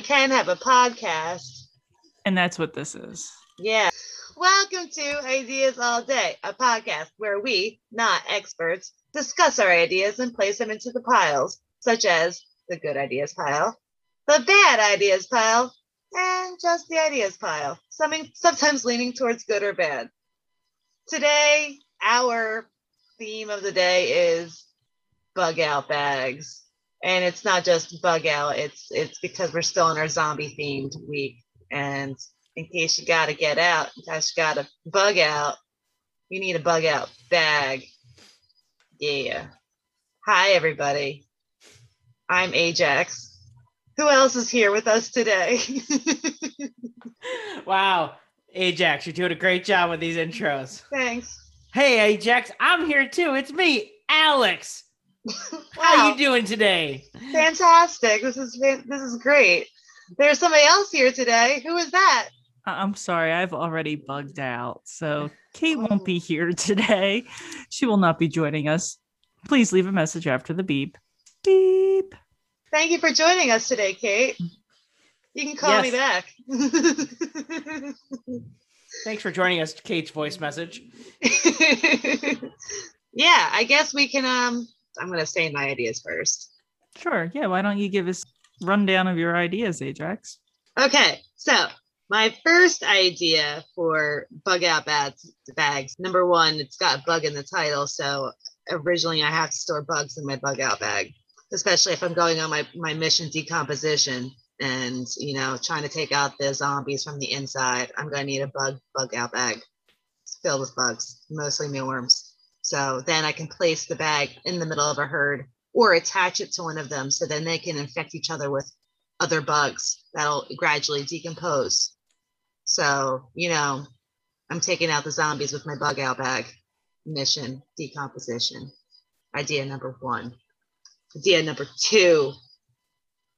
we can have a podcast. And that's what this is. Yeah. Welcome to Ideas All Day, a podcast where we, not experts, discuss our ideas and place them into the piles, such as the good ideas pile, the bad ideas pile, and just the ideas pile, something sometimes leaning towards good or bad. Today, our theme of the day is bug out bags. And it's not just bug out, it's it's because we're still in our zombie themed week. And in case you gotta get out, in case you gotta bug out, you need a bug out bag. Yeah. Hi everybody. I'm Ajax. Who else is here with us today? wow. Ajax, you're doing a great job with these intros. Thanks. Hey Ajax, I'm here too. It's me, Alex. Wow. How you doing today? Fantastic. This is this is great. There's somebody else here today. Who is that? I'm sorry, I've already bugged out. So Kate oh. won't be here today. She will not be joining us. Please leave a message after the beep. Beep. Thank you for joining us today, Kate. You can call yes. me back. Thanks for joining us, Kate's voice message. yeah, I guess we can um I'm gonna say my ideas first. Sure. Yeah, why don't you give us rundown of your ideas, Ajax? Okay, so my first idea for bug out bags, bags. Number one, it's got bug in the title, so originally I have to store bugs in my bug out bag, especially if I'm going on my my mission decomposition and you know trying to take out the zombies from the inside. I'm going to need a bug bug out bag filled with bugs, mostly mealworms. So then I can place the bag in the middle of a herd or attach it to one of them so then they can infect each other with other bugs that'll gradually decompose. So, you know, I'm taking out the zombies with my bug out bag mission decomposition. Idea number one. Idea number two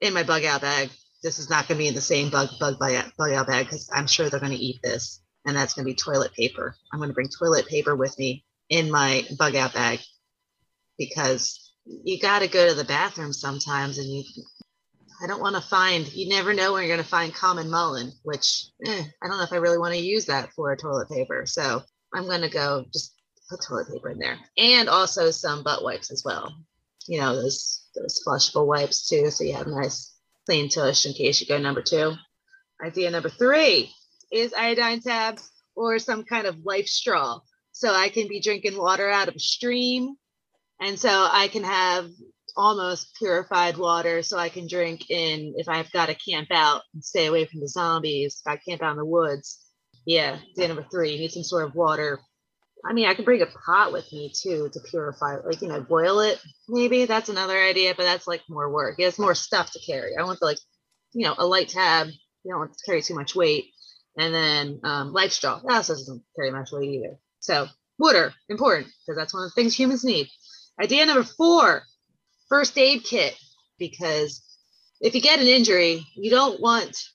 in my bug out bag. This is not going to be in the same bug bug bug out bag because I'm sure they're going to eat this, and that's going to be toilet paper. I'm going to bring toilet paper with me in my bug out bag because you got to go to the bathroom sometimes and you I don't want to find, you never know when you're going to find common mullein which eh, I don't know if I really want to use that for toilet paper. So I'm going to go just put toilet paper in there and also some butt wipes as well. You know, those, those flushable wipes too. So you have nice clean tush in case you go number two. Idea number three is iodine tabs or some kind of life straw so I can be drinking water out of a stream. And so I can have almost purified water so I can drink in if I've got to camp out and stay away from the zombies. If I camp out in the woods. Yeah, day number three, you need some sort of water. I mean, I can bring a pot with me too to purify, like, you know, boil it. Maybe that's another idea, but that's like more work. It's more stuff to carry. I want the, like, you know, a light tab. You don't want to carry too much weight. And then um, life straw. That also doesn't carry much weight either. So water, important, because that's one of the things humans need. Idea number four, first aid kit, because if you get an injury, you don't want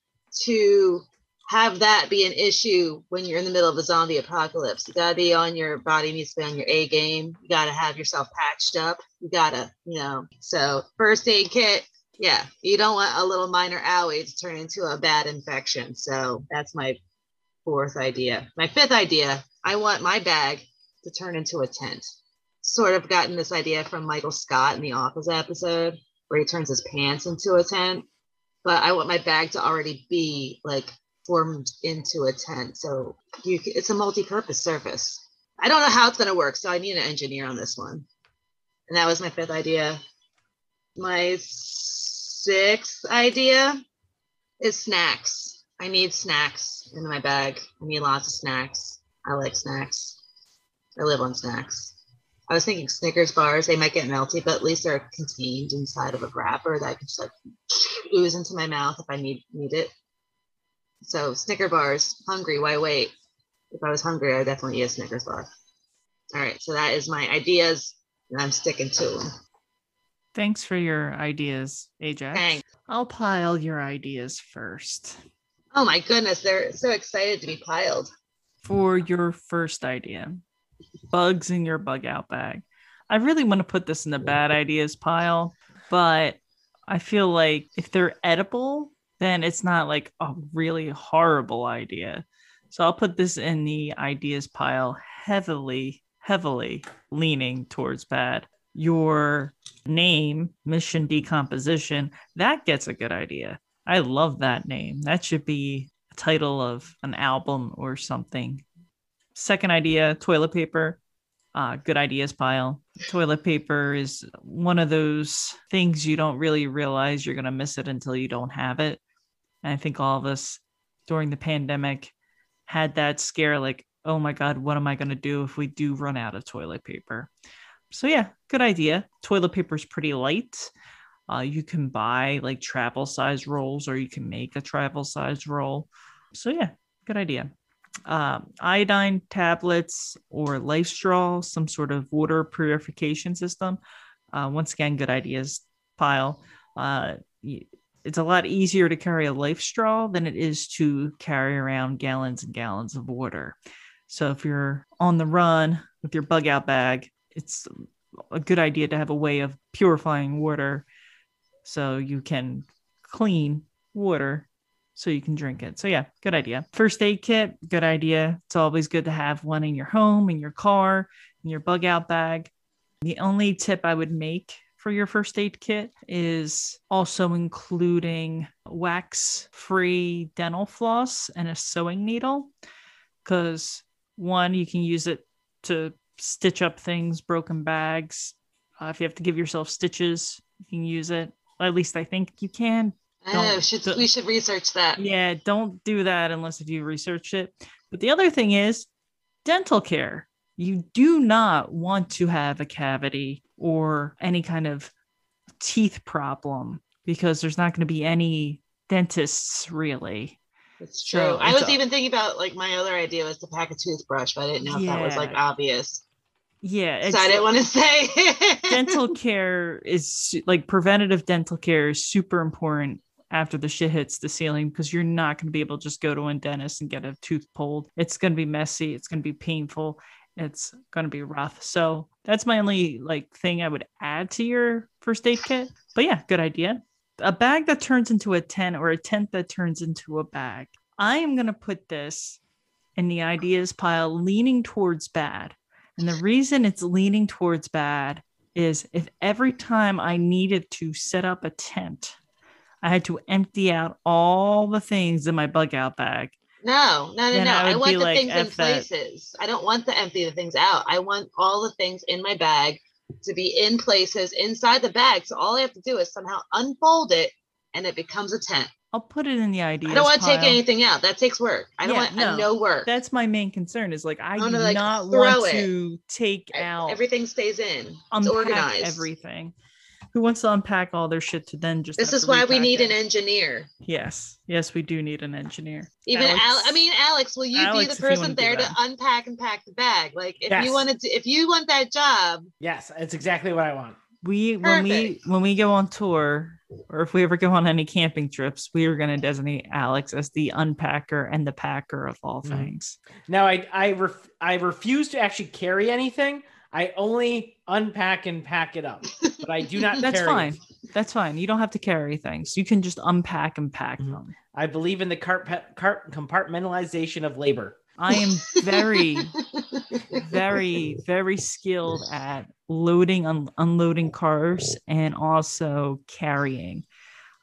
to have that be an issue when you're in the middle of a zombie apocalypse. You gotta be on your body needs to be on your A game. You gotta have yourself patched up. You gotta, you know. So first aid kit, yeah. You don't want a little minor owie to turn into a bad infection. So that's my fourth idea. My fifth idea I want my bag to turn into a tent. Sort of gotten this idea from Michael Scott in the Office episode where he turns his pants into a tent. But I want my bag to already be like formed into a tent. So you, it's a multi-purpose surface. I don't know how it's going to work, so I need an engineer on this one. And that was my fifth idea. My sixth idea is snacks. I need snacks in my bag. I need lots of snacks. I like snacks. I live on snacks. I was thinking Snickers bars, they might get melty, but at least they're contained inside of a wrapper that I can just like ooze into my mouth if I need need it. So Snicker bars, hungry, why wait? If I was hungry, I would definitely eat a Snickers bar. All right, so that is my ideas, and I'm sticking to them. Thanks for your ideas, Ajax. Thanks. I'll pile your ideas first. Oh my goodness, they're so excited to be piled for your first idea bugs in your bug out bag. I really want to put this in the bad ideas pile, but I feel like if they're edible, then it's not like a really horrible idea. So I'll put this in the ideas pile heavily, heavily leaning towards bad. Your name, Mission Decomposition, that gets a good idea. I love that name. That should be title of an album or something. Second idea toilet paper. Uh, good ideas pile. Toilet paper is one of those things you don't really realize you're going to miss it until you don't have it. And I think all of us during the pandemic had that scare like, oh my God, what am I going to do if we do run out of toilet paper? So, yeah, good idea. Toilet paper is pretty light. Uh, you can buy like travel size rolls or you can make a travel size roll. So, yeah, good idea. Um, iodine tablets or life straw, some sort of water purification system. Uh, once again, good ideas pile. Uh, it's a lot easier to carry a life straw than it is to carry around gallons and gallons of water. So if you're on the run with your bug out bag, it's a good idea to have a way of purifying water so you can clean water so you can drink it. So yeah, good idea. First aid kit, good idea. It's always good to have one in your home, in your car, in your bug out bag. The only tip I would make for your first aid kit is also including wax free dental floss and a sewing needle. Because one, you can use it to stitch up things, broken bags. Uh, if you have to give yourself stitches, you can use it. At least I think you can. Oh, should, we should research that. Yeah, don't do that unless if you research it. But the other thing is dental care. You do not want to have a cavity or any kind of teeth problem because there's not going to be any dentists really. It's true. So I was even thinking about like my other idea was to pack a toothbrush, but I didn't know yeah. if that was like obvious. Yeah, so I didn't want to say. dental care is like preventative dental care is super important after the shit hits the ceiling because you're not going to be able to just go to a dentist and get a tooth pulled. It's going to be messy. It's going to be painful it's going to be rough. So that's my only like thing I would add to your first aid kit. But yeah, good idea. A bag that turns into a tent or a tent that turns into a bag. I am going to put this in the ideas pile leaning towards bad. And the reason it's leaning towards bad is if every time I needed to set up a tent, I had to empty out all the things in my bug out bag no, no, no, no. I, I want the like, things in places. I don't want to empty the things out. I want all the things in my bag to be in places inside the bag. So all I have to do is somehow unfold it and it becomes a tent. I'll put it in the idea. I don't want to take anything out. That takes work. I don't yeah, want no, no, work. That's my main concern. Is like I, I do like, not want it. to take out. Everything stays in. It's organized. Everything who wants to unpack all their shit to then just this is why we need it. an engineer yes yes we do need an engineer even alex, Al- i mean alex will you alex, be the person there to unpack and pack the bag like if yes. you wanted to if you want that job yes it's exactly what i want we Perfect. when we when we go on tour or if we ever go on any camping trips we are going to designate alex as the unpacker and the packer of all mm-hmm. things now i i ref- i refuse to actually carry anything I only unpack and pack it up, but I do not. That's fine. It. That's fine. You don't have to carry things. You can just unpack and pack mm-hmm. them. I believe in the cart, cart compartmentalization of labor. I am very, very, very skilled at loading, un- unloading cars, and also carrying.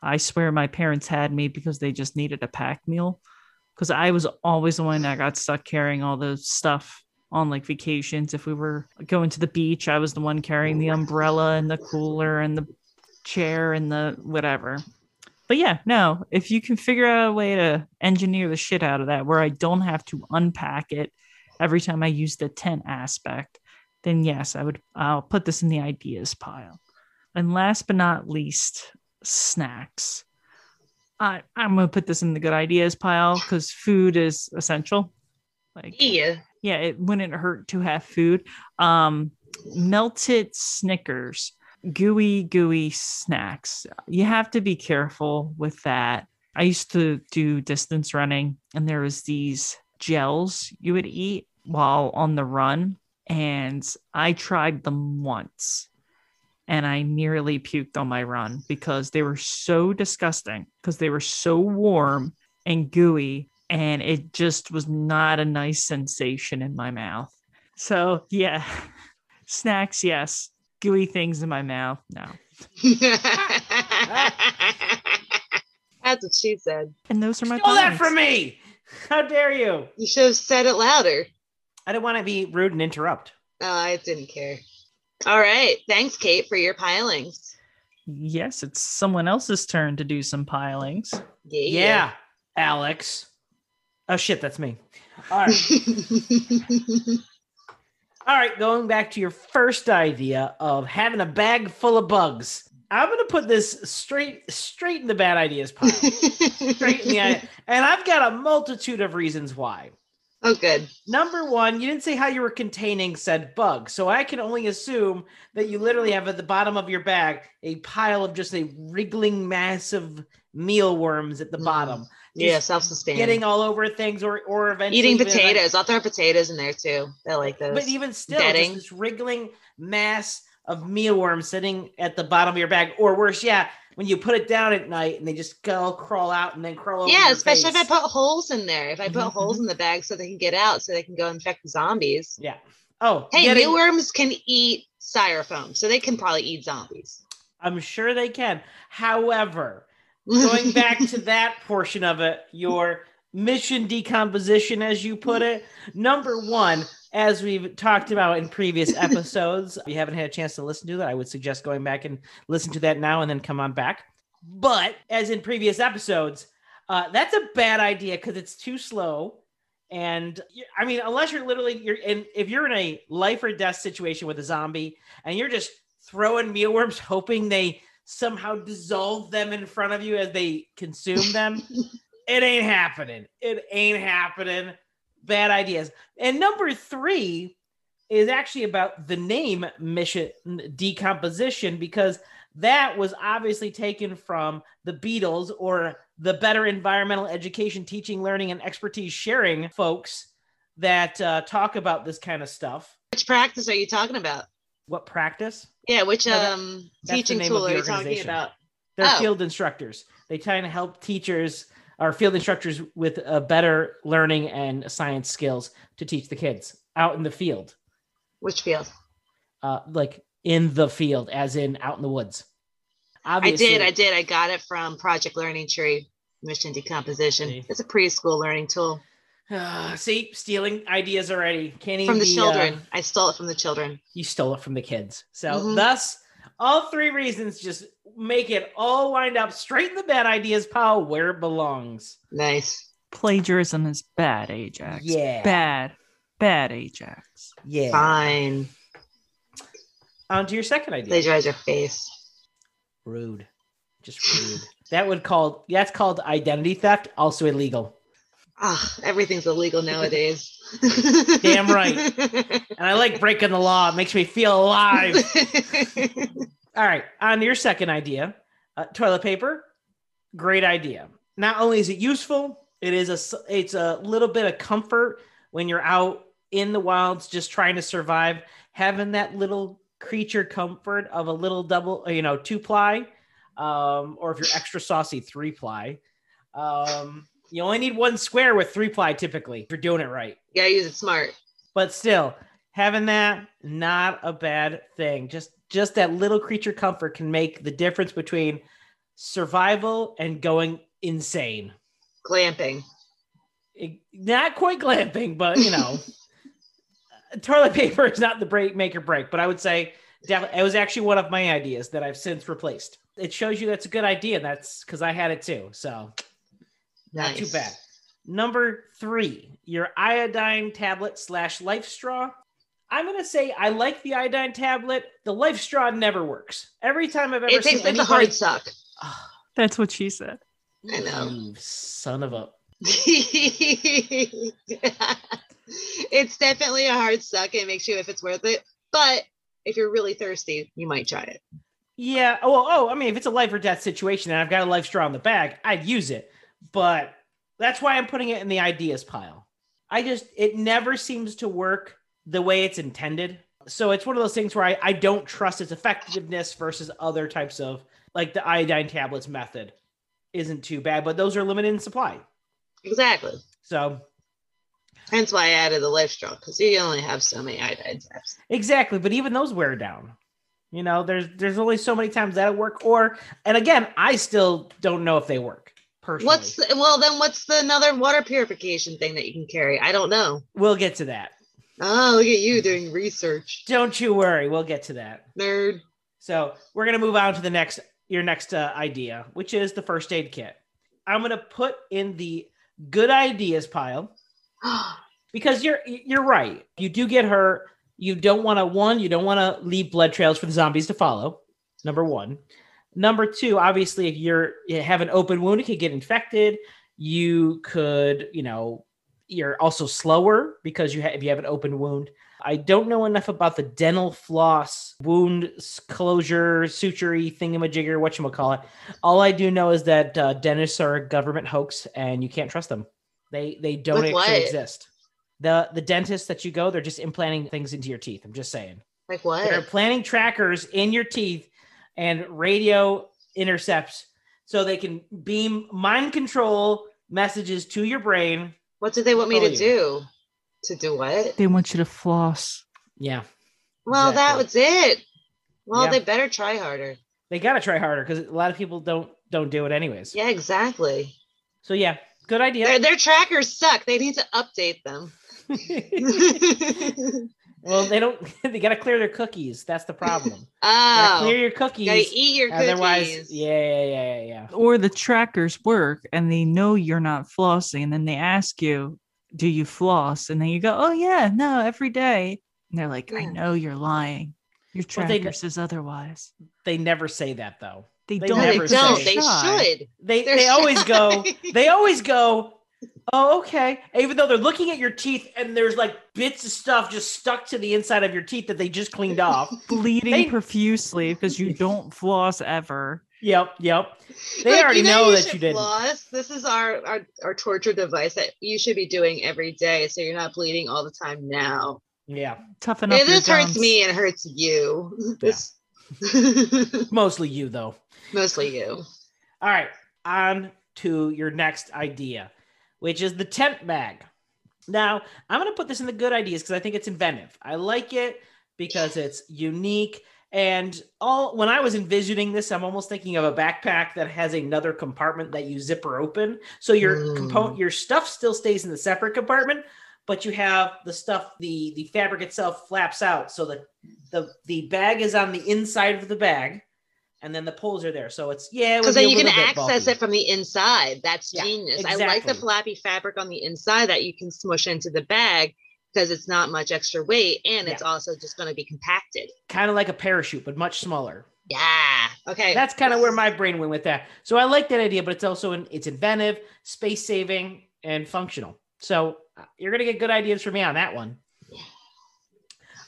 I swear my parents had me because they just needed a pack meal Because I was always the one that got stuck carrying all the stuff on like vacations. If we were going to the beach, I was the one carrying the umbrella and the cooler and the chair and the whatever. But yeah, no, if you can figure out a way to engineer the shit out of that where I don't have to unpack it every time I use the tent aspect, then yes, I would I'll put this in the ideas pile. And last but not least, snacks. I, I'm gonna put this in the good ideas pile because food is essential. Like yeah, yeah, it wouldn't hurt to have food. Um, melted Snickers, gooey, gooey snacks. You have to be careful with that. I used to do distance running, and there was these gels you would eat while on the run, and I tried them once, and I nearly puked on my run because they were so disgusting because they were so warm and gooey and it just was not a nice sensation in my mouth. So, yeah. Snacks, yes. Gooey things in my mouth, no. That's what she said. And those are my Stole that pilings. from me. How dare you? You should have said it louder. I didn't want to be rude and interrupt. Oh, I didn't care. All right. Thanks, Kate, for your pilings. Yes, it's someone else's turn to do some pilings. Yeah. Yeah, Alex. Oh shit, that's me. All right. All right, going back to your first idea of having a bag full of bugs. I'm gonna put this straight straight in the bad ideas pile. straight in the. And I've got a multitude of reasons why. oh, good. Number one, you didn't say how you were containing said bug. So I can only assume that you literally have at the bottom of your bag a pile of just a wriggling mass of mealworms at the Mm. bottom. Yeah, self-sustaining. Getting all over things or or eventually Eating even, like- potatoes. I'll throw potatoes in there too. I like those. but even still, just this wriggling mass of mealworms sitting at the bottom of your bag, or worse, yeah, when you put it down at night and they just go crawl out and then crawl over. yeah, especially if I put holes in there. If I put Mhm, holes in the bag so they can get out, so they can go infect the zombies. Yeah. Oh, Hey, getting- mealworms can eat styrofoam, so they can probably eat zombies. I'm sure they can. However, going back to that portion of it, your mission decomposition, as you put it, number one, as we've talked about in previous episodes, if you haven't had a chance to listen to that, I would suggest going back and listen to that now and then come on back. But as in previous episodes, uh, that's a bad idea because it's too slow. And I mean, unless you're literally you're in, if you're in a life or death situation with a zombie and you're just throwing mealworms, hoping they somehow dissolve them in front of you as they consume them, it ain't happening. It ain't happening. Bad ideas. And number three is actually about the name mission decomposition because that was obviously taken from the BEETLES or the Better Environmental Education, Teaching, Learning, and Expertise Sharing folks that uh, talk about this kind of stuff. Which practice are you talking about? What practice? Yeah, which No, that- um teaching tool are you talking about? They're Oh. field instructors. They try to help teachers or field instructors with a better learning and science skills to teach the kids out in the field, Which field? uh, like in the field, as in out in the woods. I did, I did. I got it from Project Learning Tree, Mission Decomposition. See. It's a preschool learning tool Ah, see, stealing ideas already. Can't even from the be, children. uh, I stole it from the children. you stole it from the kids. So Mhm. thus, all three reasons just make it all lined up straight in the bad ideas pile where it belongs. Nice. Plagiarism is bad, Ajax. Yeah. Bad. Bad, Ajax. Yeah. Fine. On to your second idea. Plagiarize your face. Rude. Just rude. that would call that's called identity theft, also illegal. Ah, everything's illegal nowadays. Damn right. And I like breaking the law. It makes me feel alive. All right, on your second idea, uh, toilet paper. Great idea. Not only is it useful, it is a it's a little bit of comfort when you're out in the wilds just trying to survive. Having that little creature comfort of a little double, you know, two ply, um, or if you're extra saucy, three ply. Um, you only need one square with three ply typically if you're doing it right. You gotta use it smart. but still having that not a bad thing. Just just that little creature comfort can make the difference between survival and going insane. Glamping. It- not quite glamping but you know toilet paper is not the break make or break but i would say definitely it was actually one of my ideas that i've since replaced. It shows you that's a good idea and that's because i had it too so not too bad. Number three, your iodine tablet slash life straw. I'm gonna say I like the iodine tablet. The life straw never works. Every time I've ever It seen takes it's a hard suck. That's what she said. I know. you son of a. it's definitely a hard suck. It makes you if it's worth it. But if you're really thirsty, you might try it. Yeah. Oh, well, oh. I mean, if it's a life or death situation and I've got a life straw in the bag, I'd use it. But that's why I'm putting it in the ideas pile. I just it never seems to work the way it's intended. So it's one of those things where I, I don't trust its effectiveness versus other types of like the iodine tablets method isn't too bad, but those are limited in supply. Exactly. So Hence why I added the life straw because you only have so many iodine taps. exactly, but even those wear down. You know, there's there's only so many times that'll work. Or and again, I still don't know if they work personally. What's the, well then? What's the another water purification thing that you can carry? I don't know. we'll get to that. Oh, look at you doing research, Don't you worry, we'll get to that. nerd. So we're gonna move on to the next your next uh, idea, which is the first aid kit. I'm gonna put in the good ideas pile because you're you're right. You do get hurt. You don't want to one. You don't want to leave blood trails for the zombies to follow. Number one. Number two. Obviously, if you're you have an open wound, it could get infected. You could, you know, you're also slower because you have if you have an open wound. I don't know enough about the dental floss wound closure suturey thingamajigger, what you call it. All I do know is that uh, dentists are a government hoax, and you can't trust them. They they don't With actually what? exist. The the dentists that you go, they're just implanting things into your teeth. I'm just saying. Like what? They're planting trackers in your teeth and radio intercepts so they can beam mind control messages to your brain. What do they want me to yeah. do? To do what? They want you to floss. Yeah. Well, that was it. Well, Yeah. they better try harder. They got to try harder because a lot of people don't don't do it anyways. Yeah, exactly. So yeah, good idea. Their, their trackers suck. They need to update them. well, they don't. They got to clear their cookies. That's the problem. Oh, clear your you gotta eat your cookies. Otherwise, yeah, yeah, yeah, yeah, yeah. Or the trackers work and they know you're not flossing. And then they ask you, Do you floss? And then you go, Oh, yeah, no, every day. And they're like, I know you're lying. Your Well, they- tracker says otherwise. They never say that though. They, They don't. No, they don't. say. They should. They They're they always go. They always go. Oh, okay. Even though they're looking at your teeth and there's like bits of stuff just stuck to the inside of your teeth that they just cleaned off. Bleeding They- profusely because you don't floss ever. Yep, yep. They Like, already you know that should you didn't. Floss. This is our, our our torture device that you should be doing every day, so you're not bleeding all the time now. Yeah, Toughen up. Yeah, your this hurts me and it hurts you. Yeah. Mostly you though. mostly you. All right, on to your next idea, which is the tent bag. Now, I'm going to put this in the good ideas because I think it's inventive. I like it because it's unique. And all when I was envisioning this, I'm almost thinking of a backpack that has another compartment that you zipper open. So your Mm. component, your stuff still stays in the separate compartment, but you have the stuff, the the fabric itself flaps out. So the the the bag is on the inside of the bag, and then the poles are there. So it's yeah, Because be then you can access bulky. it from the inside. That's Yeah, genius. I like the exactly. flappy fabric on the inside that you can smush into the bag because it's not much extra weight and it's also just going to be compacted. kind of like a parachute, but much smaller. Yeah. Okay. That's kind of where my brain went with that. So I like that idea, but it's also in, it's inventive, space saving, and functional. So uh, you're gonna get good ideas from me on that one.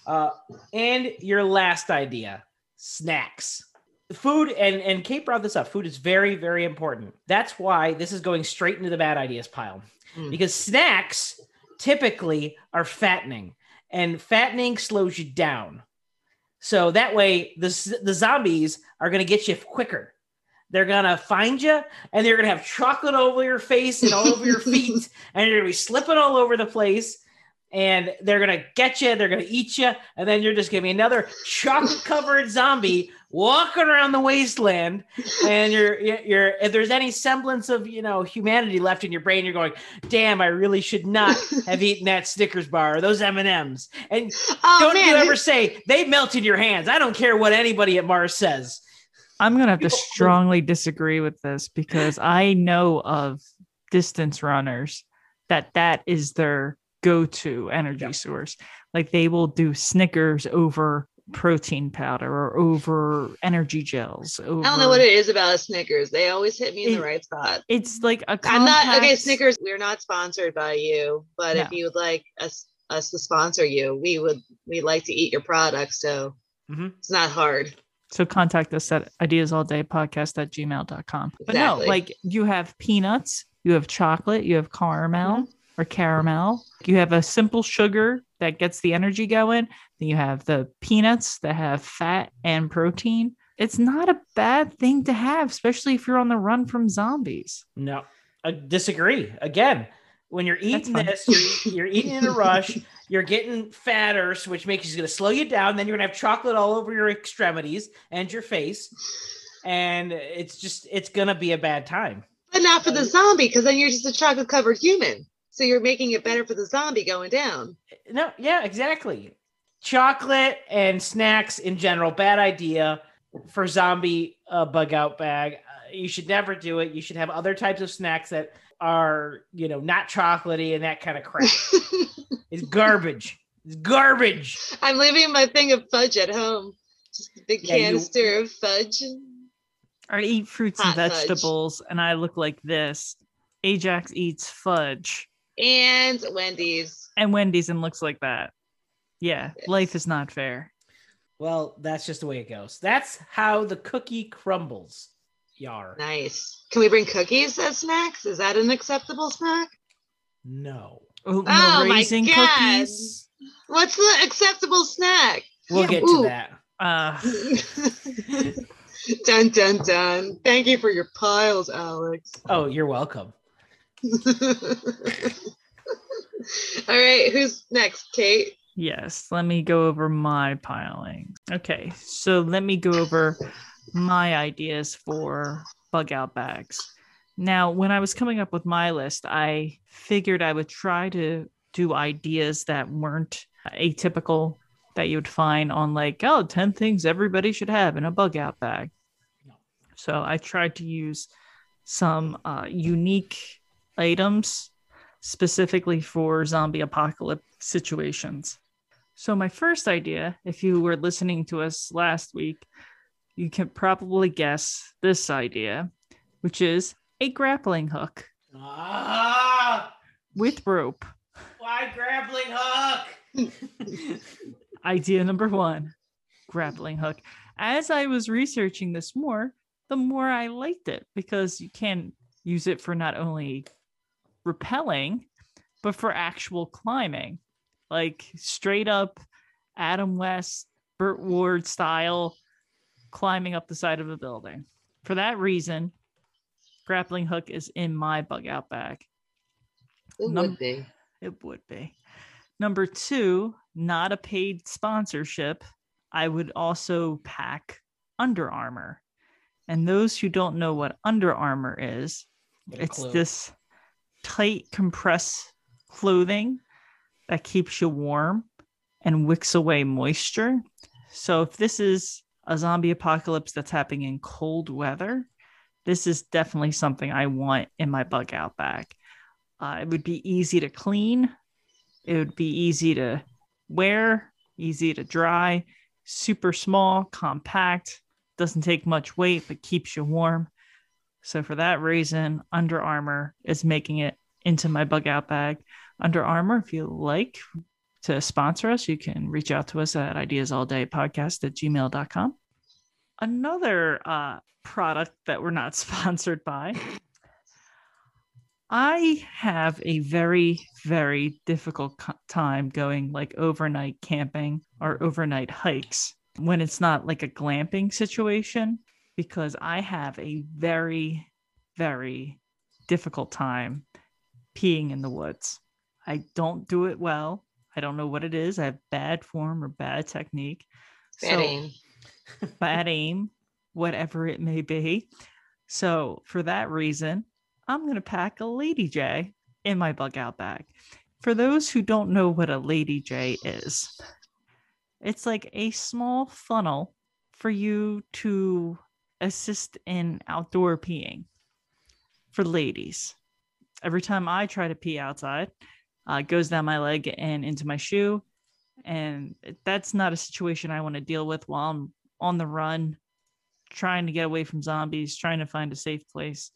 Uh, and your last idea, snacks. Food and and Kate brought this up. Food is very very important. That's why this is going straight into the bad ideas pile Mm. because snacks typically are fattening, and fattening slows you down. So that way, the the zombies are gonna get you quicker. They're gonna find you, and they're gonna have chocolate all over your face and all over your feet, and you're gonna be slipping all over the place. And they're gonna get you. They're gonna eat you, and then you're just gonna be another chocolate covered zombie walking around the wasteland. And you're you're if there's any semblance of you know humanity left in your brain, you're going, "Damn, I really should not have eaten that Snickers bar or those M and M's." And oh, don't man, you ever say they melt in your hands? I don't care what anybody at Mars says. I'm gonna have to strongly disagree with this because I know of distance runners that that is their go-to energy Yeah. source. Like they will do Snickers over protein powder or over energy gels. Over, I don't know what it is about Snickers. They always hit me in It- the right spot. It's like a. I'm not okay. Snickers, we're not sponsored by you, but if you would like us us to sponsor you, we would we like to eat your product. So Mhm. it's not hard. So contact us at ideasallday.podcast at gmail.com. But no, like you have peanuts, you have chocolate, you have caramel Mm-hmm. Or caramel, you have a simple sugar that gets the energy going. Then you have the peanuts that have fat and protein. It's not a bad thing to have, especially if you're on the run from zombies. No, I disagree. Again, when you're eating this, you're, you're eating in a rush. You're getting fatter, so which makes is going to slow you down. Then you're going to have chocolate all over your extremities and your face, and it's just it's going to be a bad time. But not for the zombie, because then you're just a chocolate covered human. So you're making it better for the zombie going down. No, yeah, exactly. Chocolate and snacks in general, bad idea for zombie uh, bug out bag. Uh, you should never do it. You should have other types of snacks that are, you know, not chocolatey and that kind of crap. it's garbage. It's garbage. I'm leaving my thing of fudge at home. Just a big Yeah, you- canister of fudge. I eat fruits Hot and fudge. vegetables, and I look like this. Ajax eats fudge, And Wendy's. and Wendy's and looks like that. Yeah, Yes. life is not fair. Well, that's just the way it goes. That's how the cookie crumbles. Yar. Nice. Can we bring cookies as snacks? Is that an acceptable snack? No. Oatmeal Oh my raisin God. cookies. What's the acceptable snack? We'll Yeah, get ooh. to that. Uh, dun dun dun. Thank you for your piles, Alex. Oh, you're welcome. All right, who's next? Kate. yes, let me go over my piling. Okay, so let me go over my ideas for bug out bags. Now, when I was coming up with my list, I figured I would try to do ideas that weren't atypical that you would find on like, oh, 10 things everybody should have in a bug out bag. So I tried to use some uh, unique items specifically for zombie apocalypse situations. So, my first idea, if you were listening to us last week, you can probably guess this idea, which is a grappling hook Ah, with rope. why grappling hook? Idea number one grappling hook. As I was researching this more, the more I liked it because you can use it for not only repelling, but for actual climbing, like straight up Adam West, Burt Ward style climbing up the side of a building. For that reason, grappling hook is in my bug out bag. It Num- would be. It would be. Number two, not a paid sponsorship. I would also pack Under Armour. And those who don't know what Under Armour is, it's clue. this tight compressed clothing that keeps you warm and wicks away moisture. So if this is a zombie apocalypse that's happening in cold weather, this is definitely something I want in my bug out bag. Uh, it would be easy to clean. It would be easy to wear, easy to dry, super small, compact, doesn't take much weight, but keeps you warm. So for that reason, Under Armour is making it into my bug out bag. Under Armour, if you like to sponsor us, you can reach out to us at ideasallday podcast at gmail.com. Another uh, product that we're not sponsored by. I have a very, very difficult co- time going like overnight camping or overnight hikes when it's not like a glamping situation because I have a very, very difficult time peeing in the woods. I don't do it well. I don't know what it is. I have bad form or bad technique. Bad aim. bad aim, whatever it may be. So, for that reason, I'm going to pack a Lady J in my bug out bag. For those who don't know what a Lady J is, it's like a small funnel for you to assist in outdoor peeing for ladies. Every time I try to pee outside, uh, it goes down my leg and into my shoe. And that's not a situation I want to deal with while I'm on the run, trying to get away from zombies, trying to find a safe place.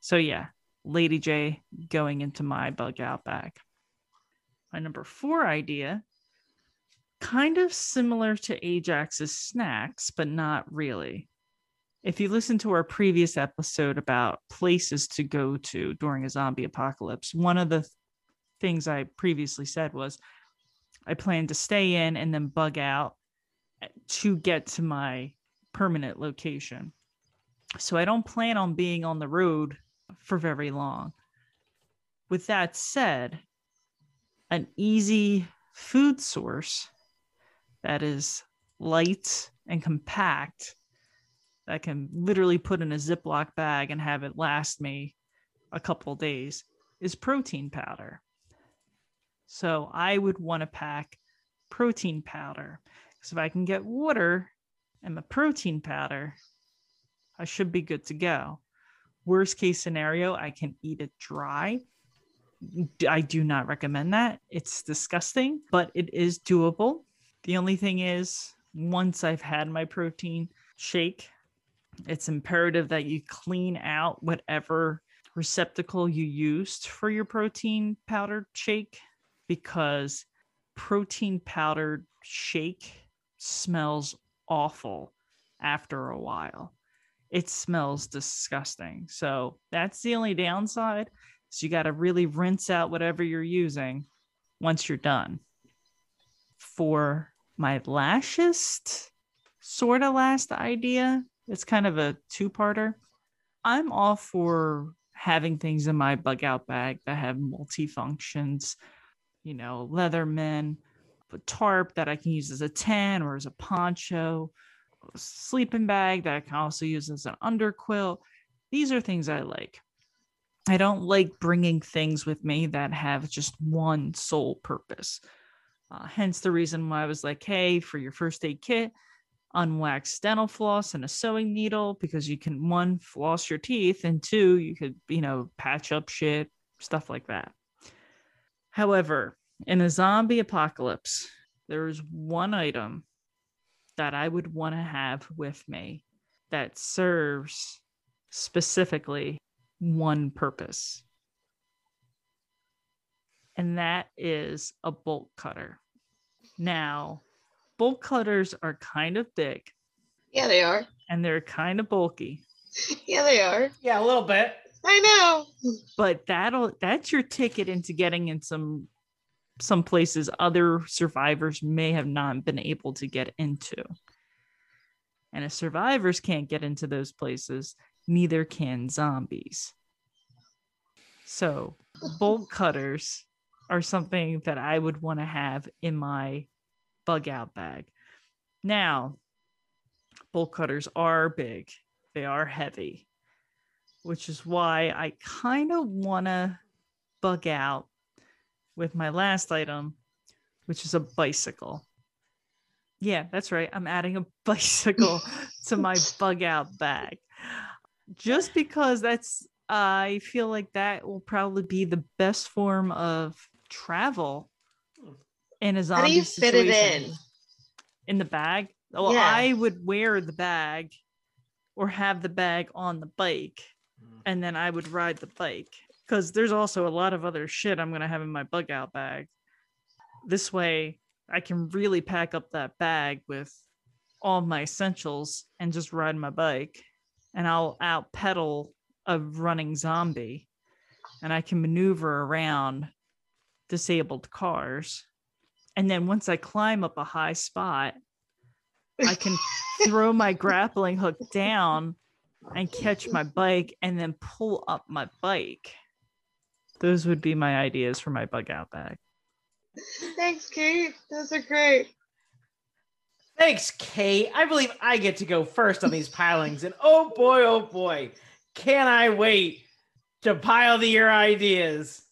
So, yeah, Lady J going into my bug out bag. My number four idea, kind of similar to Ajax's snacks, but not really. If you listen to our previous episode about places to go to during a zombie apocalypse, one of the th- things I previously said was I plan to stay in and then bug out eh, to get to my permanent location. So I don't plan on being on the road for very long. With that said, an easy food source that is light and compact that can literally put in a Ziploc bag and have it last me a couple days is protein powder. So I would want to pack protein powder because if I can get water and my protein powder, I should be good to go. Worst case scenario, I can eat it dry. I do not recommend that. It's disgusting, but it is doable. The only thing is, once I've had my protein shake, it's imperative that you clean out whatever receptacle you used for your protein powder shake because protein powdered shake smells awful after a while. It smells disgusting. So that's the only downside. So you got to really rinse out whatever you're using once you're done. For my lastest sort of last idea, it's kind of a two-parter. I'm all for having things in my bug out bag that have multi-functions, you know, Leatherman, a tarp that I can use as a tent or as a poncho, a sleeping bag that I can also use as an underquilt. These are things I like. I don't like bringing things with me that have just one sole purpose. Uh, hence the reason why I was like, hey, for your first aid kit, unwaxed dental floss and a sewing needle because you can one floss your teeth and two you could you know patch up shit stuff like that. However in a zombie apocalypse there is one item that i would want to have with me that serves specifically one purpose. And that is a bolt cutter. Now bolt cutters are kind of big Yeah, they are. and they're kind of bulky, Yeah, they are. Yeah, a little bit. I know. but that'll that's your ticket into getting in some some places other survivors may have not been able to get into. And if survivors can't get into those places, neither can zombies. So, bolt cutters are something that I would want to have in my bug out bag. Now, bolt cutters are big, they are heavy, which is why I kind of want to bug out with my last item, which is a bicycle. Yeah, that's right. I'm adding a bicycle to my bug out bag. Just because that's I feel like that will probably be the best form of travel in a How do you fit it in? in the bag. Well, Yeah. I would wear the bag or have the bag on the bike mm. and then I would ride the bike because there's also a lot of other shit I'm going to have in my bug out bag. This way, I can really pack up that bag with all my essentials and just ride my bike and I'll out pedal a running zombie and I can maneuver around disabled cars. And then once I climb up a high spot, I can throw my grappling hook down and catch my bike and then pull up my bike. Those would be my ideas for my bug out bag. Thanks, Kate. Those are great. Thanks, Kate. I believe I get to go first on these pilings. And oh boy, oh boy, can I wait to pile the your ideas.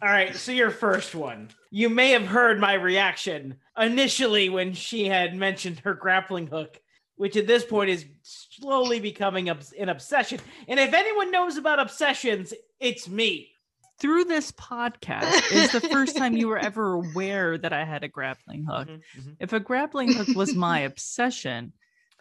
All right, so your first one. You may have heard my reaction initially when she had mentioned her grappling hook, which at this point is slowly becoming an obsession. And if anyone knows about obsessions, it's me. Through this podcast is the first time you were ever aware that I had a grappling hook. Mhm, mhm. If a grappling hook was my obsession,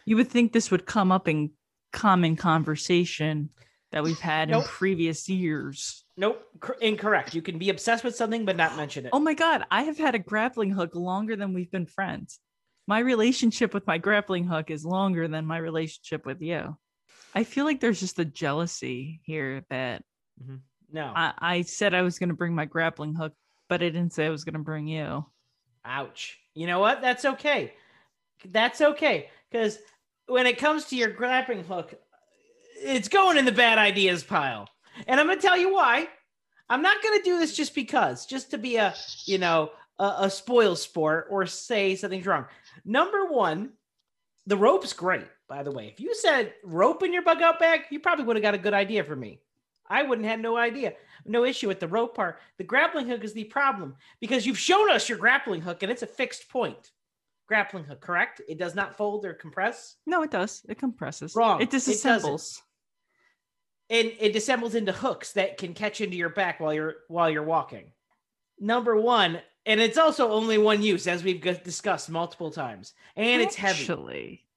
you would think this would come up in common conversation that we've had Nope. in previous years. Nope, cor- incorrect. You can be obsessed with something but not mention it. Oh my God, I have had a grappling hook longer than we've been friends. My relationship with my grappling hook is longer than my relationship with you. I feel like there's just a jealousy here that mm-hmm. no. I, I said I was going to bring my grappling hook, but I didn't say I was going to bring you. Ouch. You know what? That's okay. That's okay. Because when it comes to your grappling hook, it's going in the bad ideas pile. And I'm going to tell you why. I'm not going to do this just because, just to be a, you know, a, a spoil sport or say something's wrong. Number one, the rope's great, by the way. If you said rope in your bug out bag, you probably would have got a good idea for me. I wouldn't have no idea. No issue with the rope part. The grappling hook is the problem because you've shown us your grappling hook and it's a fixed point grappling hook, correct? It does not fold or compress. No, it does. It compresses. Wrong. It disassembles. And it disassembles into hooks that can catch into your back while you're while you're walking. Number one, and it's also only one use, as we've discussed multiple times, and it's heavy. Actually,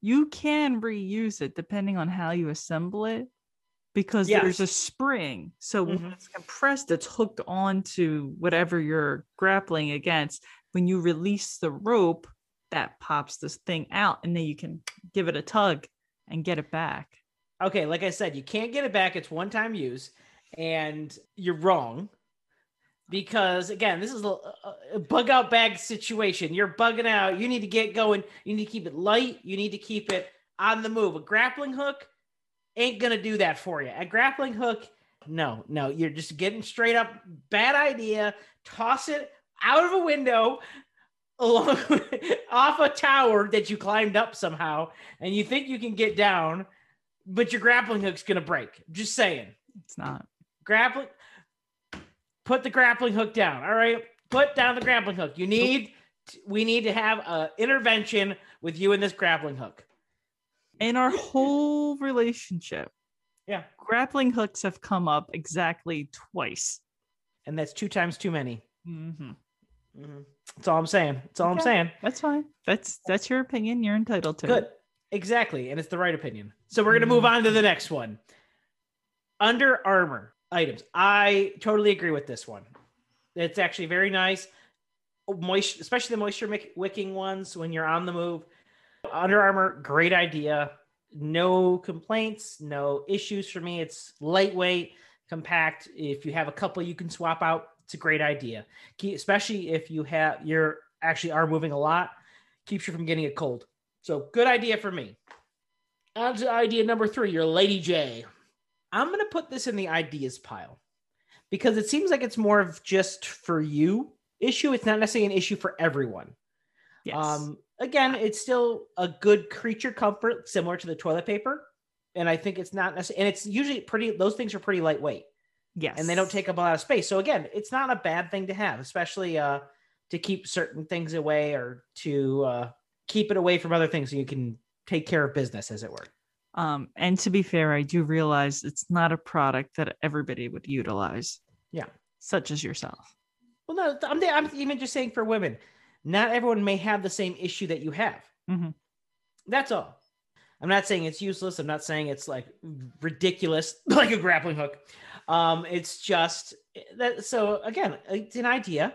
you can reuse it depending on how you assemble it, because Yes. there's a spring. So when Mhm. it's compressed, it's hooked onto whatever you're grappling against. When you release the rope, that pops this thing out, and then you can give it a tug and get it back. Okay, like I said, you can't get it back. It's one time use, and you're wrong. Because again, this is a, a- bug out bag situation. You're bugging out. You need to get going. You need to keep it light. You need to keep it on the move. A grappling hook ain't gonna do that for you. A grappling hook, no, no, you're just getting straight up bad idea. Toss it out of a window along off a tower that you climbed up somehow, and you think you can get down but your grappling hook's gonna break. Just saying. It's not. Grappling. Put the grappling hook down. All right. Put down the grappling hook. You need. We need to have a intervention with you and this grappling hook. In our whole relationship, Yeah, grappling hooks have come up exactly twice. and that's two times too many. Mm-hmm. Mhm. That's all I'm saying. That's all I'm saying. That's fine. That's that's your opinion. You're entitled to Good. it. Exactly, and it's the right opinion. So we're gonna move mm. on to the next one. Under Armour items. I totally agree with this one. It's actually very nice. Moisture, especially the moisture wicking ones when you're on the move. Under Armour, great idea. No complaints, no issues for me. It's lightweight, compact. If you have a couple you can swap out, it's a great idea. Especially if you have you're actually are moving a lot, keeps you from getting a cold. So good idea for me. To idea number three, your Lady J. I'm gonna put this in the ideas pile because it seems like it's more of just for you issue. It's not necessarily an issue for everyone. Yes. Um, again, it's still a good creature comfort, similar to the toilet paper. And I think it's not necessarily, and it's usually pretty, those things are pretty lightweight yes. and they don't take up a lot of space. So again, it's not a bad thing to have, especially uh, to keep certain things away or to uh, keep it away from other things so you can take care of business, as it were. Um, and to be fair, I do realize it's not a product that everybody would utilize. Yeah. Such as yourself. Well, no, I'm, I'm even just saying for women, not everyone may have the same issue that you have. Mhm. That's all. I'm not saying it's useless. I'm not saying it's like ridiculous, like a grappling hook. Um, it's just that. So again, it's an idea.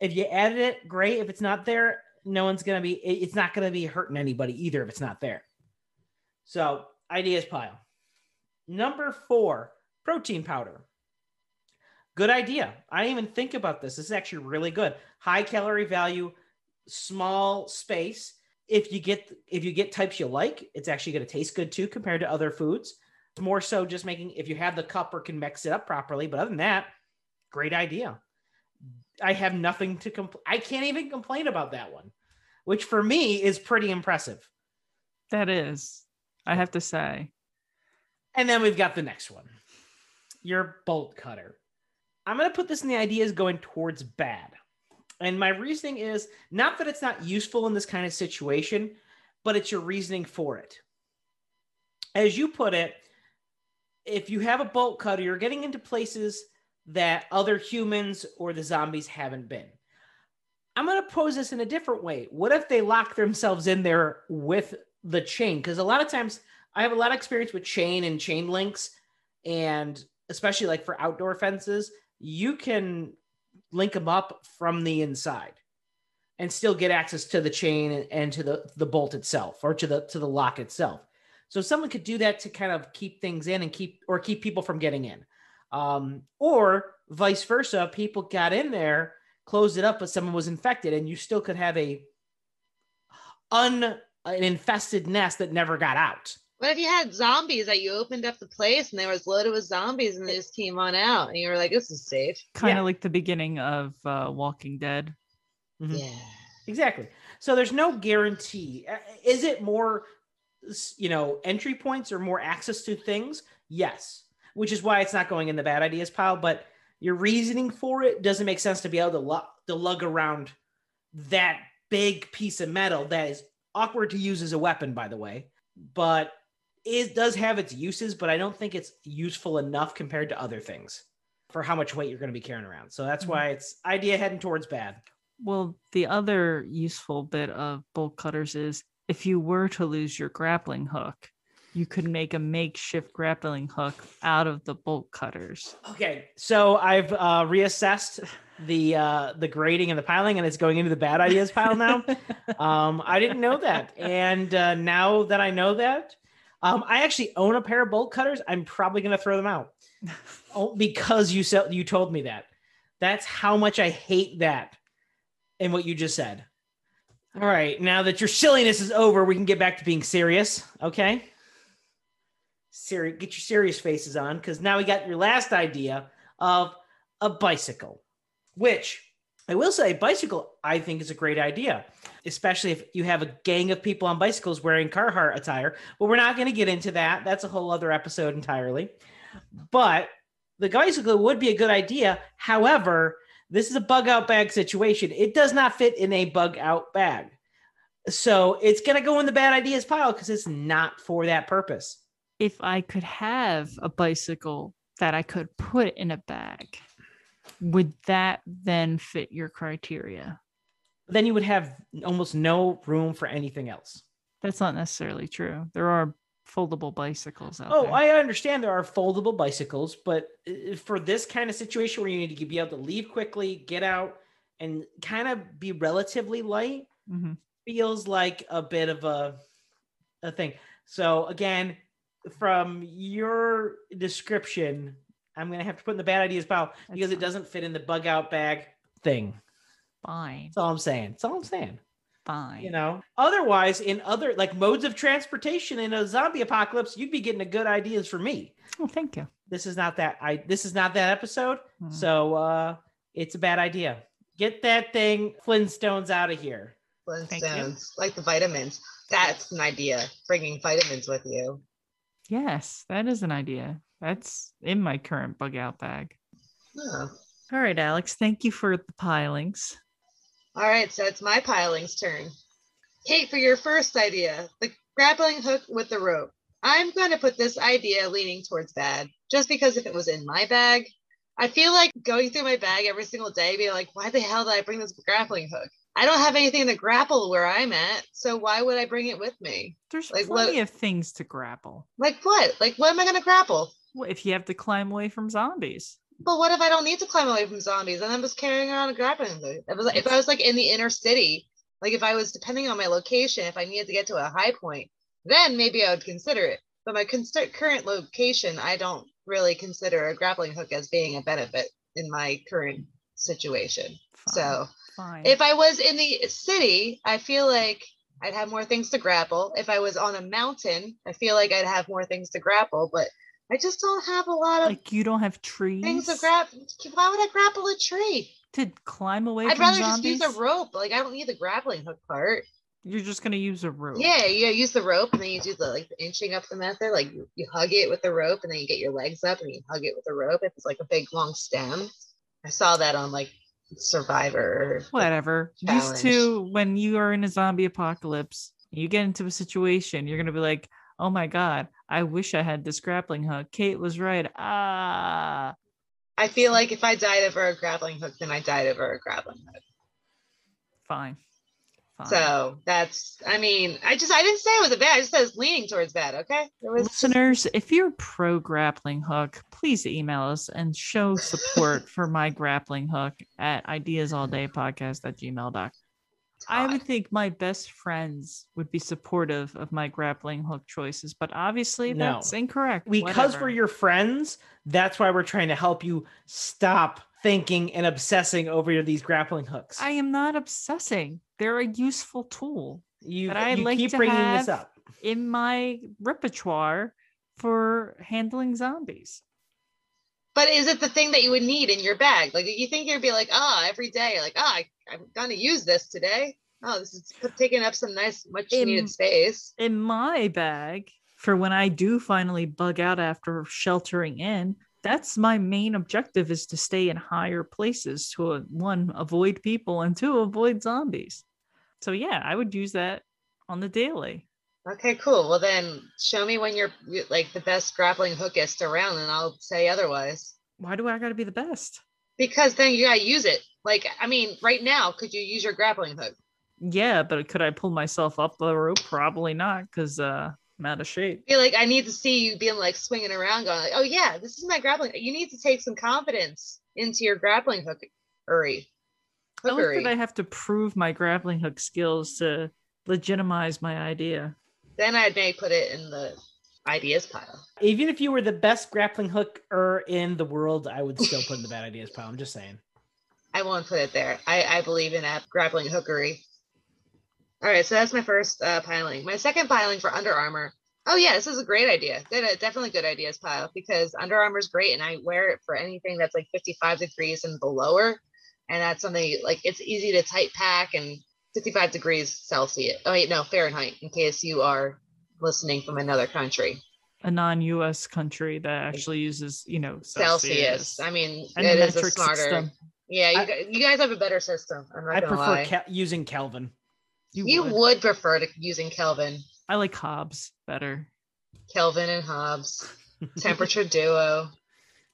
If you added it, great. If it's not there, no one's gonna be. It's not gonna be hurting anybody either if it's not there. So ideas pile. Number four, protein powder. Good idea. I didn't even think about this. This is actually really good. High calorie value, small space. If you get if you get types you like, it's actually going to taste good too compared to other foods. It's more so just making if you have the cup or can mix it up properly. But other than that, great idea. I have nothing to compl- I can't even complain about that one, which for me is pretty impressive. That is, I have to say. And then we've got the next one. Your bolt cutter. I'm going to put this in the ideas going towards bad. And my reasoning is not that it's not useful in this kind of situation, but it's your reasoning for it. As you put it, if you have a bolt cutter, you're getting into places that other humans or the zombies haven't been. I'm going to pose this in a different way. What if they lock themselves in there with the chain? Because a lot of times I have a lot of experience with chain and chain links, and especially like for outdoor fences, you can link them up from the inside and still get access to the chain and, to the, the bolt itself or to the to the lock itself. So someone could do that to kind of keep things in and keep or keep people from getting in. Um, or vice versa, people got in there, closed it up, but someone was infected, and you still could have a un an infested nest that never got out. What if you had zombies that you opened up the place and there was loaded with zombies and they just came on out and you were like, this is safe. Kind of Yeah. like the beginning of uh, Walking Dead. Mhm. Yeah. Exactly. So there's no guarantee. Uh, Is it more, you know, entry points or more access to things? Yes. Which is why it's not going in the bad ideas pile. But your reasoning for it doesn't make sense to be able to, lu- to lug around that big piece of metal that is awkward to use as a weapon, by the way. But it does have its uses, but I don't think it's useful enough compared to other things for how much weight you're going to be carrying around. So that's Mhm. why it's idea heading towards bad. Well, the other useful bit of bolt cutters is if you were to lose your grappling hook, you could make a makeshift grappling hook out of the bolt cutters. Okay, so I've uh, reassessed the uh, the grading and the piling, and it's going into the bad ideas pile now. um, I didn't know that, and uh, now that I know that, um, I actually own a pair of bolt cutters. I'm probably going to throw them out oh, because you said you told me that. That's how much I hate that, and what you just said. All right, now that your silliness is over, we can get back to being serious. Okay. Serious, get your serious faces on because now we got your last idea of a bicycle, which I will say, bicycle I think is a great idea, especially if you have a gang of people on bicycles wearing Carhartt attire. But we're not going to get into that. That's a whole other episode entirely. But the bicycle would be a good idea. However, this is a bug out bag situation. It does not fit in a bug out bag. So it's going to go in the bad ideas pile because it's not for that purpose. If I could have a bicycle that I could put in a bag, would that then fit your criteria? Then you would have almost no room for anything else. That's not necessarily true. There are foldable bicycles out Oh, there. I understand there are foldable bicycles, but uh, for this kind of situation where you need to be able to leave quickly, get out, and kind of be relatively light, Mhm. feels like a bit of a a thing. So again, from your description, I'm gonna have to put in the bad ideas pile That's because it doesn't fit in the bug out bag thing. Fine, That's all I'm saying. That's all I'm saying. fine. You know, otherwise, in other like modes of transportation in a zombie apocalypse, you'd be getting a good ideas for me. Oh, thank you. This is not that. I this is not that episode. Mhm. So uh it's a bad idea. Get that thing Flintstones out of here. Flintstones, like the vitamins. That's an idea. Bringing vitamins with you. Yes, that is an idea. That's in my current bug out bag. Oh. All right, Alex, thank you for the pilings. All right, so it's my piling's turn. Kate, for your first idea, the grappling hook with the rope. I'm going to put this idea leaning towards bad, just because if it was in my bag, I feel like going through my bag every single day, being like, why the hell did I bring this grappling hook? I don't have anything to grapple where I'm at, so why would I bring it with me? There's Like plenty of things to grapple. Like what? Like what am I going to grapple? Well, if you have to climb away from zombies, But what if I don't need to climb away from zombies and I'm just carrying around a grappling hook? If, was, if I was like in the inner city, like if I was depending on my location, if I needed to get to a high point, then maybe I would consider it. But my const- current location, I don't really consider a grappling hook as being a benefit in my current situation. fine, So fine. if I was in the city, I feel like I'd have more things to grapple. If I was on a mountain, I feel like I'd have more things to grapple, but I just don't have a lot of like you don't have trees things to grab. Why would I grapple a tree? to climb away from the tree? I'd rather zombies. just use a rope. Like I don't need the grappling hook part. You're just gonna use a rope. Yeah, yeah. use the rope and then you do the like the inching up the method. Like you, you hug it with the rope and then you get your legs up and you hug it with the rope. If it's like a big long stem. I saw that on like Survivor. Whatever. challenge. These two, when you are in a zombie apocalypse, you get into a situation, you're gonna be like, "Oh my god, I wish I had this grappling hook." Kate was right. Ah, I feel like if I died over a grappling hook, then I died over a grappling hook. fine. Fine. So that's, I mean, I just, I didn't say it was a bad. I just said it's leaning towards bad. Okay. Was Listeners, if you're pro grappling hook, please email us and show support for my grappling hook at ideasall.day.podcast at gmail.com. I would think my best friends would be supportive of my grappling hook choices, but obviously No. that's incorrect. Because Whatever. we're your friends, that's why we're trying to help you stop thinking and obsessing over these grappling hooks. I am not obsessing. They're a useful tool you, but I'd you like keep to bringing have- this up. in my repertoire for handling zombies. But is it the thing that you would need in your bag? Like you think you'd be like, ah, every day, like, ah, I, I'm gonna use this today. Oh, this is taking up some nice, much Im- needed space. In my bag, for when I do finally bug out after sheltering in, that's my main objective is to stay in higher places to uh, one avoid people and two avoid zombies. So yeah, I would use that on the daily. Okay, cool. Well, then show me when you're like the best grappling hookist around, and I'll say otherwise. Why do I got to be the best? Because then you gotta use it. Like, I mean, right now, could you use your grappling hook? Yeah, but could I pull myself up the rope? Probably not, because uh, I'm out of shape. feel like I need to see you being like swinging around, going like, "Oh yeah, this is my grappling." You need to take some confidence into your grappling hook. Hurry, I like hookery. that I have to prove my grappling hook skills to legitimize my idea. Then I may put it in the ideas pile. Even if you were the best grappling hooker in the world, I would still put in the bad ideas pile. I'm just saying. I won't put it there. I, I believe in that grappling hookery. All right, so that's my first uh, piling. My second piling for Under Armour. Oh yeah, this is a great idea. Good, uh, definitely good ideas pile because Under Armour is great, and I wear it for anything that's like 55 degrees and below. And that's something like it's easy to tight pack and 55 degrees Celsius. Oh wait, no Fahrenheit. In case you are listening from another country, A non-U.S. country that actually uses, you know, Celsius. I mean, and it the is a smarter. system. Yeah, you, I- you guys have a better system. I'm not I gonna prefer lie. Ke- using Kelvin. You, You would. would prefer to using Kelvin, I like Hobbes better. Kelvin and Hobbes, temperature duo,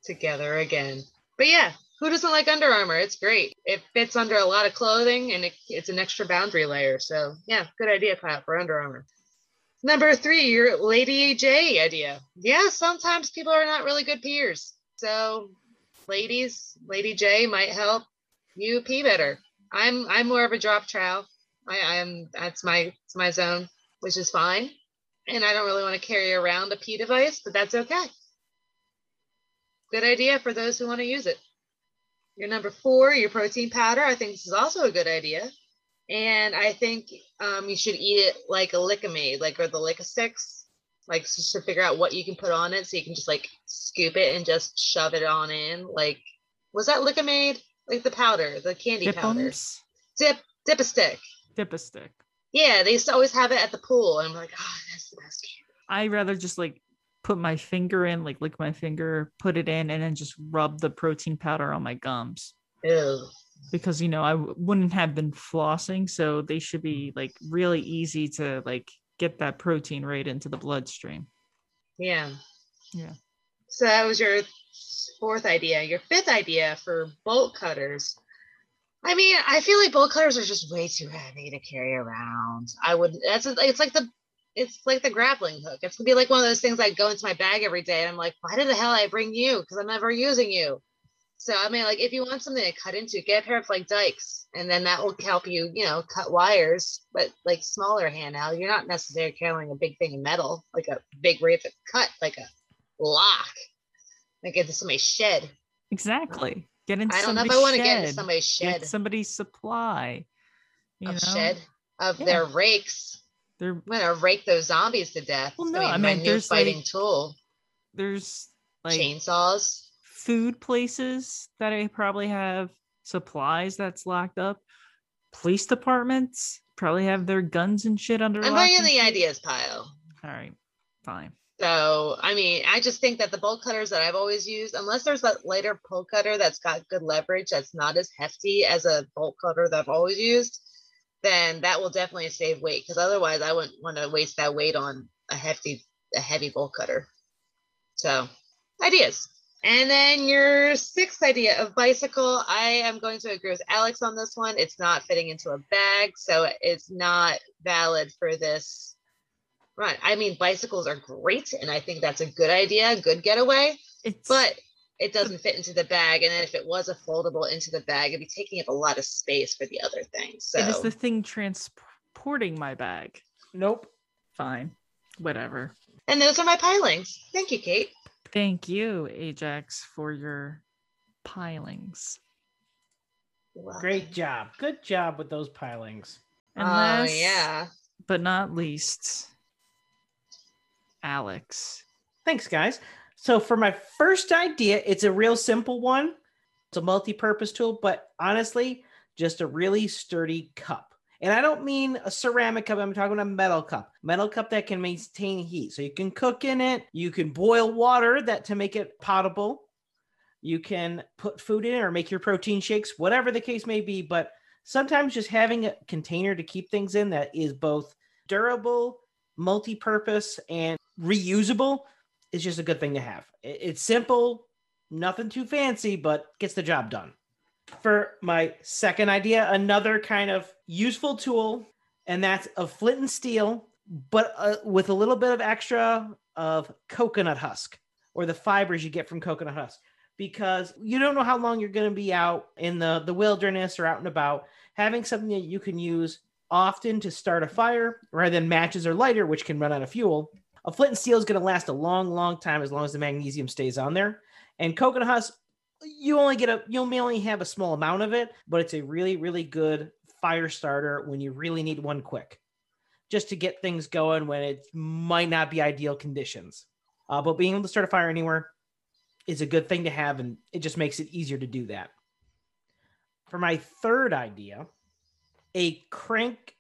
together again. But yeah, who doesn't like Under Armour? It's great. It fits under a lot of clothing and it, it's an extra boundary layer. So yeah, good idea, Pat, for Under Armour. Number three, your Lady J idea. Yeah, sometimes people are not really good peers. So ladies, Lady J might help you pee better. I'm I'm more of a drop trow. I am that's my it's my zone, which is fine. And I don't really want to carry around a pee device, but that's okay. Good idea for those who want to use it. Your number four, your protein powder. I think this is also a good idea. And I think um, you should eat it like a Lik-M-Aid, like or the Licka sticks, like just to figure out what you can put on it, so you can just like scoop it and just shove it on in. Like, was that Lik-M-Aid? Like the powder, the candy powder. Dipums, Dip, dip a stick. dip a stick. Yeah, they used to always have it at the pool. And I'm like, oh, that's the best candy. I rather just like put my finger in, like lick my finger, put it in, and then just rub the protein powder on my gums. Ew. Because you know I w- wouldn't have been flossing, so they should be like really easy to like get that protein right into the bloodstream. Yeah. Yeah. So that was your fourth idea. Your fifth idea for bolt cutters. I mean, I feel like bolt cutters are just way too heavy to carry around. I would. That's it's like the it's like the grappling hook. It's gonna be like one of those things I go into my bag every day and I'm like, why did the hell I bring you? Because I'm never using you. So I mean, like if you want something to cut into, get a pair of like dikes, and then that will help you, you know, cut wires, but like smaller handheld. You're not necessarily carrying a big thing of metal, like a big rate of cut, like a lock, like into somebody's shed. Exactly. Get into I don't know if somebody's I want to get into shed. somebody's shed Get somebody's supply. You of know, shed of Yeah. their rakes. They're I'm gonna rake those zombies to death. Well, no, gonna be I mean, new there's, fighting like, tool. there's like Chainsaws. food places that I probably have supplies that's locked up. Police departments probably have their guns and shit under. I'm in the ideas pile. All right, fine. So, I mean, I just think that the bolt cutters that I've always used, unless there's that lighter pull cutter that's got good leverage, that's not as hefty as a bolt cutter that I've always used, then that will definitely save weight. Because otherwise, I wouldn't want to waste that weight on a hefty, a heavy bolt cutter. So, ideas. And then your sixth idea of bicycle, I am going to agree with Alex on this one. It's not fitting into a bag, so it's not valid for this Right. I mean, bicycles are great, and I think that's a good idea, good getaway, It's but it doesn't fit into the bag. And then if it was a foldable into the bag, it'd be taking up a lot of space for the other things. So it is the thing transporting my bag. Nope. Fine, whatever. and those are my pilings. Thank you, Kate. Thank you, Ajax, for your pilings. Love Great job. Good job with those pilings. And oh last yeah. but not least, Alex. Thanks, guys. So for my first idea, it's a real simple one. It's a multi-purpose tool, but honestly, just a really sturdy cup. And I don't mean a ceramic cup, I'm talking a metal cup. Metal cup that can maintain heat. So you can cook in it, you can boil water that to make it potable. You can put food in it or make your protein shakes, whatever the case may be, but sometimes just having a container to keep things in that is both durable, multi-purpose and reusable is just a good thing to have. It's simple, nothing too fancy, but gets the job done. For my second idea, another kind of useful tool, and that's a flint and steel, but uh, with a little bit of extra of coconut husk or the fibers you get from coconut husk. Because you don't know how long you're going to be out in the, the wilderness or out and about. Having something that you can use often to start a fire rather than matches or lighter, which can run out of fuel. A flint and steel is going to last a long, long time as long as the magnesium stays on there. And coconut husk, you only get a you may only have a small amount of it, but it's a really, really good fire starter when you really need one quick, just to get things going when it might not be ideal conditions. Uh, but being able to start a fire anywhere is a good thing to have, and it just makes it easier to do that. For my third idea, a crank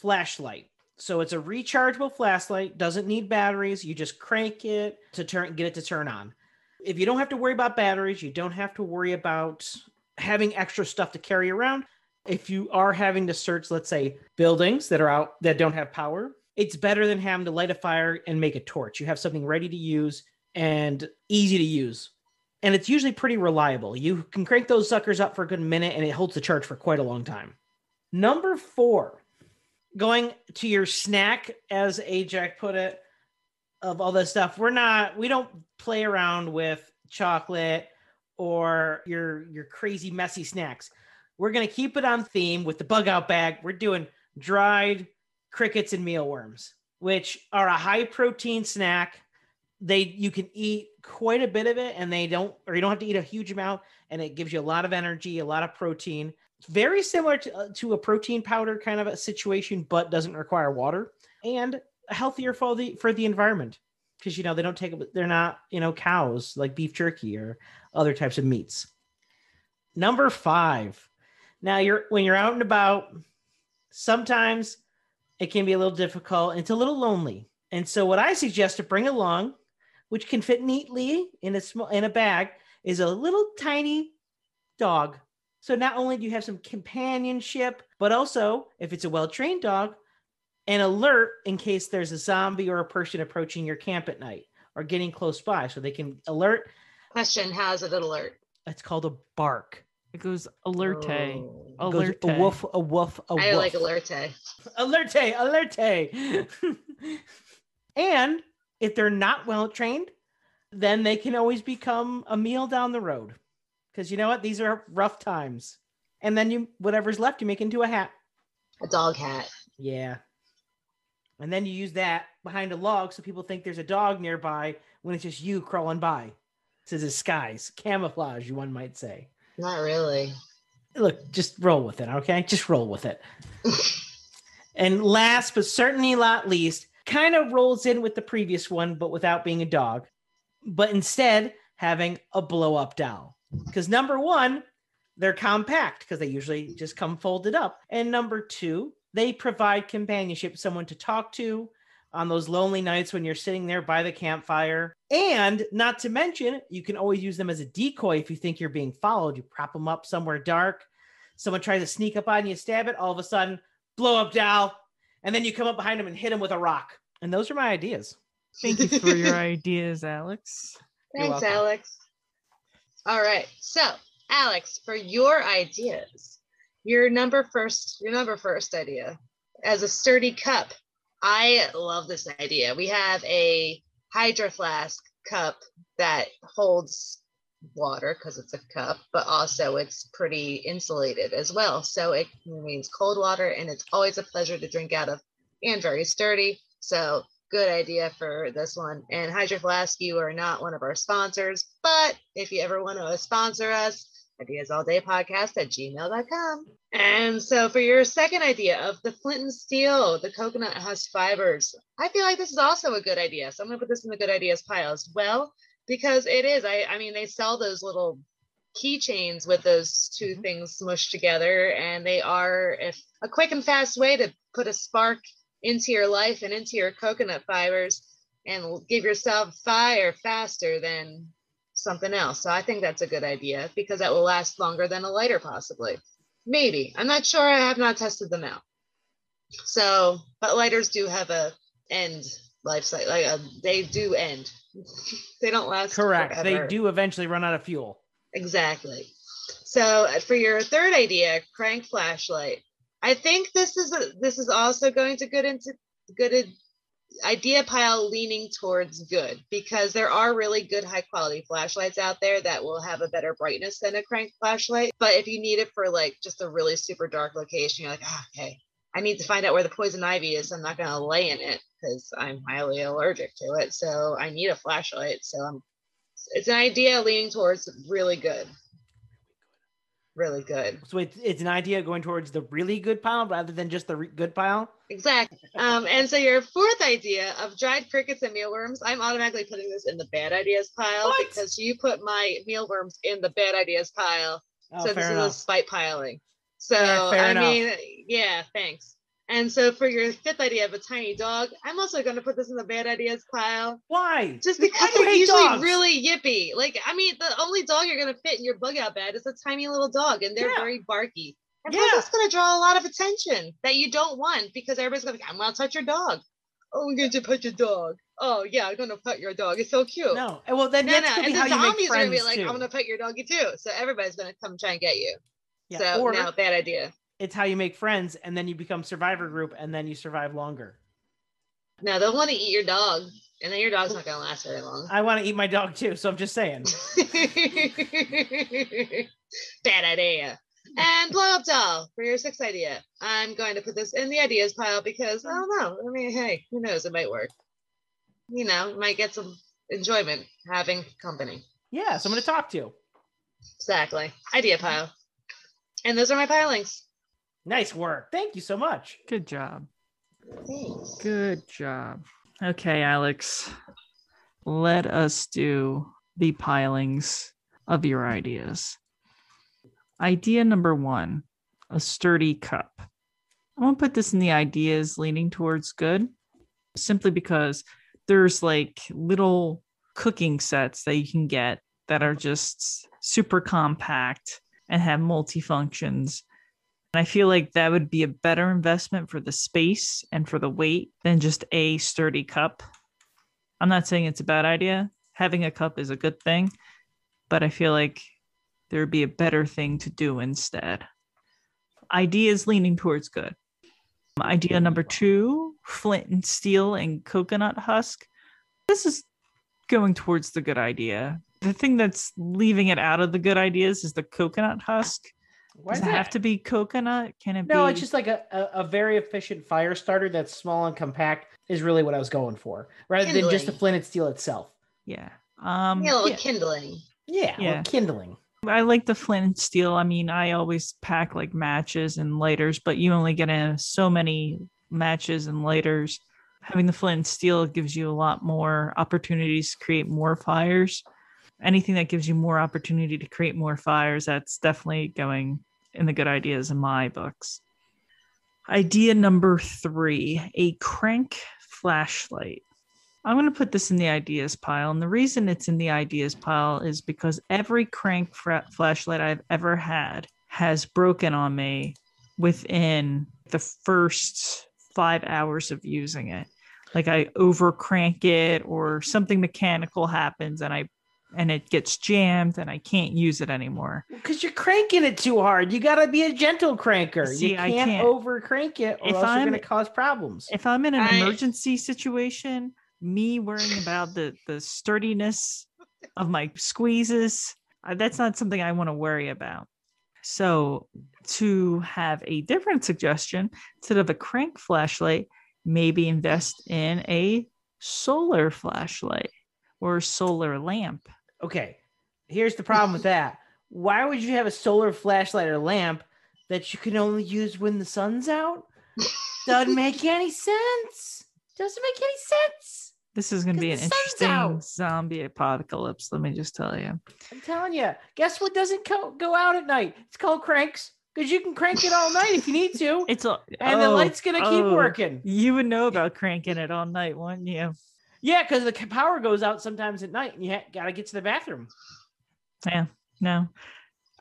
flashlight. So it's a rechargeable flashlight, doesn't need batteries. You just crank it to turn get it to turn on. If you don't have to worry about batteries, you don't have to worry about having extra stuff to carry around. If you are having to search, let's say, buildings that are out that don't have power, it's better than having to light a fire and make a torch. You have something ready to use and easy to use. And it's usually pretty reliable. You can crank those suckers up for a good minute and it holds the charge for quite a long time. Number four, going to your snack, as Ajax put it, of all this stuff. We're not, we don't play around with chocolate or your your crazy messy snacks. We're gonna keep it on theme with the bug out bag. We're doing dried crickets and mealworms, which are a high protein snack. They you can eat quite a bit of it, and they don't, or you don't have to eat a huge amount, and it gives you a lot of energy, a lot of protein. Very similar to, uh, to a protein powder kind of a situation, but doesn't require water and healthier for the for the environment because you know they don't take they're not you know cows like beef jerky or other types of meats. Number five. Now you're when you're out and about, sometimes it can be a little difficult. It's a little lonely, and so what I suggest to bring along, which can fit neatly in a small in a bag, is a little tiny dog. So not only do you have some companionship, but also if it's a well trained dog, an alert in case there's a zombie or a person approaching your camp at night or getting close by, so they can alert. Question: How is it an alert? It's called a bark. It goes alerte. Oh. It goes, Alerte. a woof, a woof, a I woof. I like alerte. alerte, alerte. and if they're not well trained, then they can always become a meal down the road. Because you know what? These are rough times. And then you whatever's left, you make into a hat. A dog hat. Yeah. And then you use that behind a log so people think there's a dog nearby when it's just you crawling by. It's a disguise, camouflage, one might say. Not really. Look, just roll with it, okay? Just roll with it. and last but certainly not least, kind of rolls in with the previous one, but without being a dog, but instead having a blow up doll. Because number one, they're compact because they usually just come folded up. And number two, they provide companionship, someone to talk to on those lonely nights when you're sitting there by the campfire. And not to mention, you can always use them as a decoy if you think you're being followed. You prop them up somewhere dark. Someone tries to sneak up on you, stab it, all of a sudden, blow up doll. And then you come up behind them and hit them with a rock. And those are my ideas. Thank you for your ideas, Alex. Thanks. Alex. All right. So, Alex, for your ideas, your number first, your number first idea as a sturdy cup. I love this idea. We have a hydro flask cup that holds water because it's a cup, but also it's pretty insulated as well. So it means cold water and it's always a pleasure to drink out of and very sturdy. So good idea for this one. And Hydro Flask, you are not one of our sponsors, but if you ever want to sponsor us, ideasalldaypodcast at gmail.com. And so for your second idea of the flint and steel, the coconut husk fibers, I feel like this is also a good idea. So I'm gonna put this in the good ideas pile as well, because it is. I, I mean, they sell those little keychains with those 2 Mhm. things smushed together, and they are if a quick and fast way to put a spark into your life and into your coconut fibers and give yourself fire faster than something else. So I think that's a good idea because that will last longer than a lighter, possibly. Maybe. I'm not sure. I have not tested them out. So, but lighters do have a end life cycle. Like uh they do end. they don't last. Correct. They do eventually run out of fuel. Exactly. So uh, for your third idea, crank flashlight. I think this is a, this is also going to good into good idea pile leaning towards good because there are really good high quality flashlights out there that will have a better brightness than a crank flashlight. But if you need it for like just a really super dark location, you're like, ah, okay, I need to find out where the poison ivy is. I'm not going to lay in it because I'm highly allergic to it. So I need a flashlight. So I'm it's an idea leaning towards really good. Really good. So it's, it's an idea going towards the really good pile rather than just the re- good pile. Exactly. Um, and so your fourth idea of dried crickets and mealworms, I'm automatically putting this in the bad ideas pile What? because you put my mealworms in the bad ideas pile. Oh, so this fair is a spite piling. So Yeah, I enough. mean, yeah, thanks. And so for your fifth idea of a tiny dog, I'm also going to put this in the bad ideas pile Why? just because they're usually dogs? really yippy. Like, I mean, the only dog you're gonna fit in your bug out bed is a tiny little dog, and they're Yeah. very barky. And plus, Yeah. it's gonna draw a lot of attention that you don't want because everybody's gonna be, like, I'm gonna touch your dog. Oh, I'm going to pet your dog. Oh yeah, I'm gonna pet your dog. It's so cute. No. And Well, then no, that's no. And be the how you make zombies are gonna be like, too. I'm gonna pet your doggy too. So everybody's gonna come try and get you. Yeah, So or- no, bad idea. It's how you make friends, and then you become survivor group, and then you survive longer. No, they'll want to eat your dog, and then your dog's not gonna last very long. I want to eat my dog too, so I'm just saying. Bad idea. And blow up doll for your sixth idea. I'm going to put this in the ideas pile because I don't know. I mean, hey, who knows? It might work. You know, might get some enjoyment having company. Yeah, someone to talk to. Exactly. Idea pile. And those are my pilings. Nice work. Thank you so much. Good job. Thanks. Good job. Okay, Alex. Let us do the pilings of your ideas. Idea number one a sturdy cup. I'm going to put this in the ideas leaning towards good simply because there's like little cooking sets that you can get that are just super compact and have multifunctions. And I feel like that would be a better investment for the space and for the weight than just a sturdy cup. I'm not saying it's a bad idea. Having a cup is a good thing, but I feel like there would be a better thing to do instead. Ideas leaning towards good. Idea number two flint and steel and coconut husk. This is going towards the good idea. The thing that's leaving it out of the good ideas is the coconut husk. Why Does it have to be coconut? Can it be No, be? it's just like a, a, a very efficient fire starter that's small and compact is really what I was going for, rather than just the flint and steel itself. yeah. Um, Yeah, a little yeah. kindling. Yeah, well, Yeah. kindling. I like the flint and steel. I mean, I always pack like matches and lighters, but you only get in so many matches and lighters. Having the flint and steel gives you a lot more opportunities to create more fires. Anything that gives you more opportunity to create more fires, that's definitely going in the good ideas in my books. Idea number three a crank flashlight. I'm going to put this in the ideas pile. And the reason it's in the ideas pile is because every crank flashlight I've ever had has broken on me within the first five hours of using it. Like I over crank it or something mechanical happens and I and it gets jammed and I can't use it anymore. Because you're cranking it too hard. You got to be a gentle cranker. See, you can't, can't. over crank it, or If else you're I'm- going to cause problems. If I'm in an I- emergency situation, me worrying about the the sturdiness of my squeezes, uh, that's not something I want to worry about. So, to have a different suggestion, instead of a crank flashlight, maybe invest in a solar flashlight or solar lamp. Okay, here's the problem with that. why would you have a solar flashlight or lamp that you can only use when the sun's out? Doesn't make any sense. Doesn't make any sense. This is going to be an interesting out. zombie apocalypse. Let me just tell you. I'm telling you. Guess what doesn't co- go out at night? It's called cranks because you can crank it all night if you need to, It's and the oh, light's gonna keep oh. working. You would know about cranking it all night, wouldn't you? Yeah, because the power goes out sometimes at night, and you ha- gotta get to the bathroom. Yeah, no.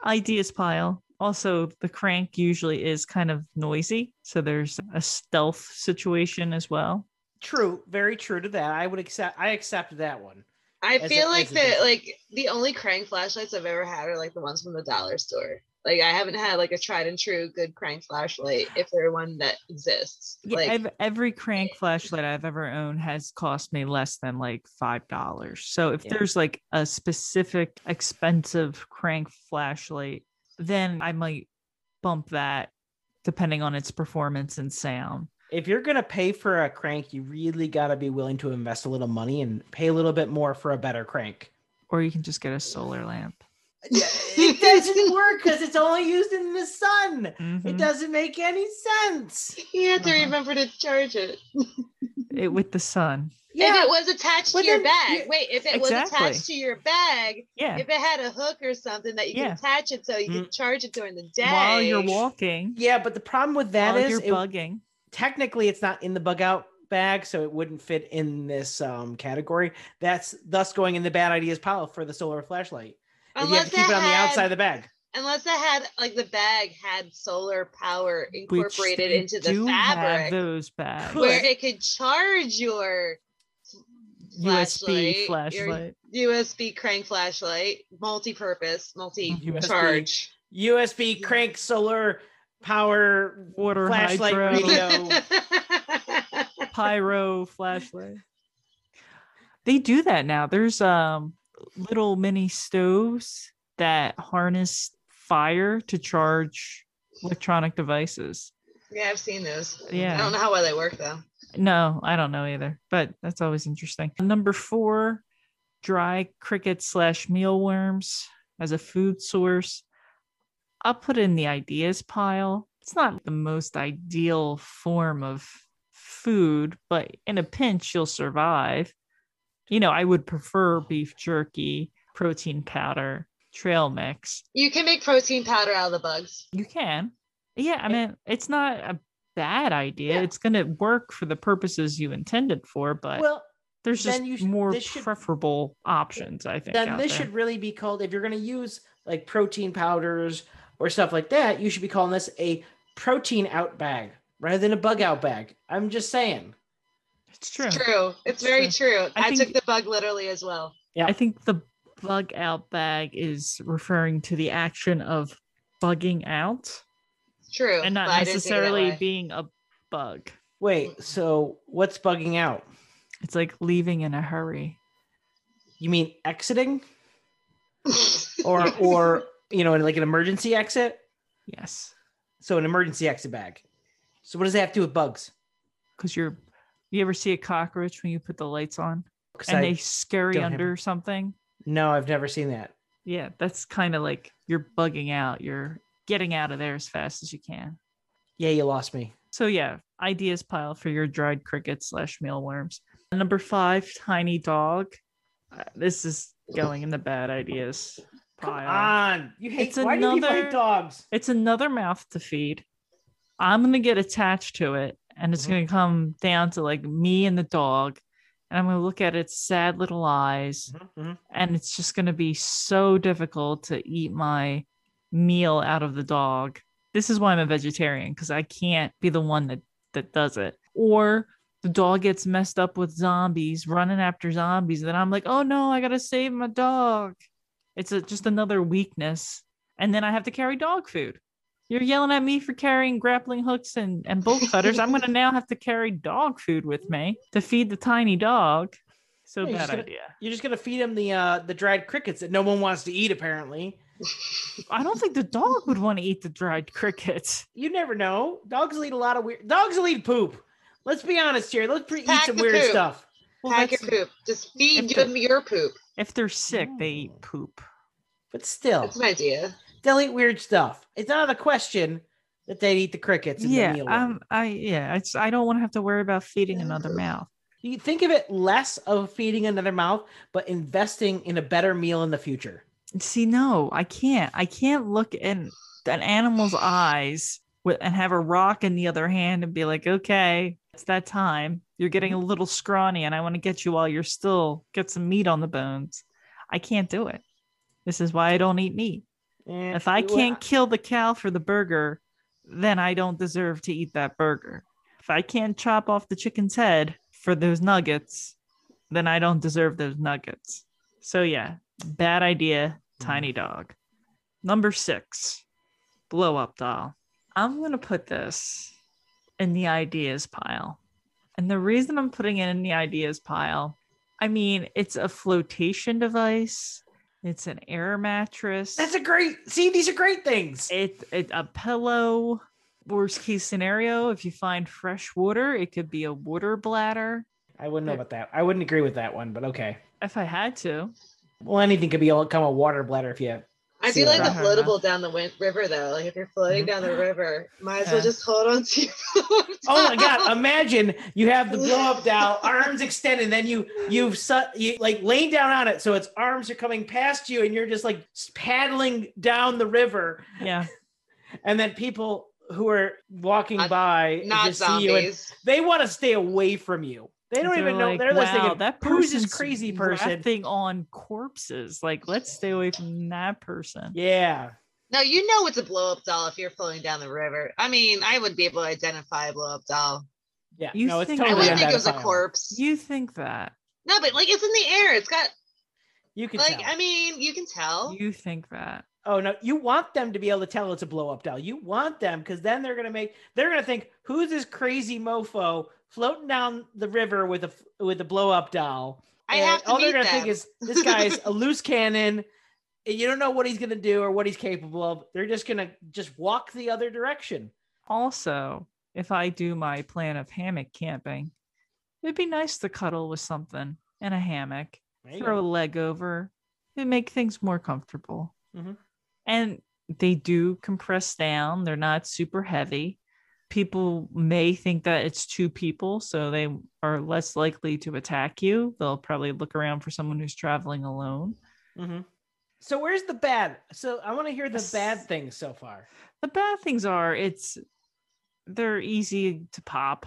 Ideas pile. Also, the crank usually is kind of noisy, so there's a stealth situation as well. True, very true to that. I would accept. I accept that one. I As a- feel like as a that like the only crank flashlights I've ever had are like the ones from the dollar store. Like I haven't had like a tried and true good crank flashlight if they're one that exists. Yeah, like ev- every crank flashlight I've ever owned has cost me less than like five dollars. So if Yeah. there's like a specific expensive crank flashlight, then I might bump that depending on its performance and sound. If you're gonna pay for a crank, you really gotta be willing to invest a little money and pay a little bit more for a better crank. Or you can just get a solar lamp. it doesn't work because it's only used in the sun. It Mhm. doesn't make any sense. you have to Uh-huh. remember to charge it. It with the sun. If it was attached But to your bag. you- Wait, if it was attached to your bag, Yeah. if it had a hook or something that you Yeah. can attach it so you Mm. can charge it during the day. While you're walking, yeah, but the problem with that while is you're it- bugging. technically it's not in the bug out bag, so it wouldn't fit in this um, category. That's thus going in the bad ideas pile for the solar flashlight. If you have to keep it on the had- outside of the bag. Unless it had like the bag had solar power incorporated into the fabric those bags. Where Could. it could charge your USB flashlight, your. USB crank flashlight, multi-purpose, multi-charge. USB crank solar power Water flashlight hydro. radio. pyro flashlight. They do that now. There's um little mini stoves that harness fire to charge electronic devices. yeah, I've seen those. Yeah. I don't know how well they work though. No, I don't know either, but that's always interesting. Number four, dry cricket slash mealworms as a food source. I'll put in the ideas pile. It's not the most ideal form of food, but in a pinch, you'll survive. You know, I would prefer beef jerky, protein powder, trail mix. You can make protein powder out of the bugs. You can. Yeah, I mean, it's not a bad idea. Yeah. It's going to work for the purposes you intended for, but Well, there's then just you should- more this should- preferable options, I think. then this there. should really be called if you're going to use like protein powders or stuff like that, you should be calling this a protein out bag rather than a bug out bag. I'm just saying. It's true. It's true. It's very It's true. I I, took the bug literally as well. Yeah. I think the bug out bag is referring to the action of bugging out It's true. and not but I didn't take it that necessarily being a bug. Wait, so what's bugging out? It's like leaving in a hurry. You mean exiting or or you know like an emergency exit? Yes. So an emergency exit bag. So what does that have to do with bugs? Because you're, you ever see a cockroach when you put the lights on and I- they scurry don't have under something? no, I've never seen that. Yeah, that's kind of like you're bugging out. You're getting out of there as fast as you can. Yeah, you lost me. So yeah, ideas pile for your dried crickets slash mealworms. Number five, tiny dog. Uh, This is going in the bad ideas pile. Come on. You hate It's why do you another- hate dogs? It's another mouth to feed. I'm gonna get attached to it, and it's Mhm. gonna come down to like me and the dog, and I'm gonna look at its sad little eyes, Mhm. and it's just going to be so difficult to eat my meal out of the dog. This is why I'm a vegetarian because I can't be the one that that does it. Or the dog gets messed up with zombies, running after zombies, and then I'm like, oh no, I gotta save my dog. It's a, just another weakness, and then I have to carry dog food. You're yelling at me for carrying grappling hooks and, and bolt cutters. I'm gonna now have to carry dog food with me to feed the tiny dog. So Yeah, you're bad gonna- idea. You're just gonna feed him the uh the dried crickets that no one wants to eat, apparently. I don't think the dog would want to eat the dried crickets. You never know. Dogs will eat a lot of weird dogs will eat poop. Let's be honest here. Let's pre- eat some weird poop. stuff. Well, Pack your poop. Just feed if them your poop. if they're sick, they eat poop. But still, It's an idea. They'll eat weird stuff. It's not a question that they'd eat the crickets. In yeah, the um, I yeah, it's I don't want to have to worry about feeding another mouth. You think of it less of feeding another mouth, but investing in a better meal in the future. See, no, I can't. I can't look in an animal's eyes with and have a rock in the other hand and be like, okay, it's that time. You're getting a little scrawny, and I want to get you while you're still get some meat on the bones. I can't do it. This is why I don't eat meat. And If I can't kill the cow for the burger, then I don't deserve to eat that burger. If I can't chop off the chicken's head for those nuggets, then I don't deserve those nuggets. So, yeah, bad idea, tiny mm. dog. Number six, blow up doll. I'm going to put this in the ideas pile. And the reason I'm putting it in the ideas pile, I mean, it's a flotation device, it's an air mattress. That's a great. See, these are great things. It, it a pillow. Worst case scenario, if you find fresh water, it could be a water bladder. I wouldn't know about that. I wouldn't agree with that one, but okay. If I had to, Well, anything could be become a water bladder if you. I See do like the what I- floatable down the win- river though. Like if you're floating Mhm. down the river, might as well just hold on to your Oh my god! Imagine you have the blow up doll, arms extended, then you you've su- you like laying down on it, so its arms are coming past you, and you're just like paddling down the river, yeah, and then people who are walking Not- by Not just see you, and zombies. they want to stay away from you. They don't They're even know. like, They're just wow, thinking, that "Who's this person's crazy person?" rafting on corpses. Like, let's stay away from that person. Yeah, No, you know it's a blow up doll if you're floating down the river. I mean, I would be able to identify a blow up doll. yeah. You no, it's think- I wouldn't think it was a corpse. You think that? No, but like it's in the air. It's got You can like tell. I mean, you can tell. You think that? Oh no, you want them to be able to tell it's a blow up doll. You want them because then they're gonna make they're gonna think who's this crazy mofo floating down the river with a with a blow up doll. I And have to all they're gonna them. think is this guy's a loose cannon. and You don't know what he's gonna do or what he's capable of. They're just gonna just walk the other direction. Also, if I do my plan of hammock camping, it'd be nice to cuddle with something in a hammock. There you throw a leg over and make things more comfortable. Mhm. And they do compress down, they're not super heavy. People may think that it's two people, so they are less likely to attack you. They'll probably look around for someone who's traveling alone. Mhm. So where's the bad? So I want to hear the Yes. bad things so far. The bad things are it's they're easy to pop.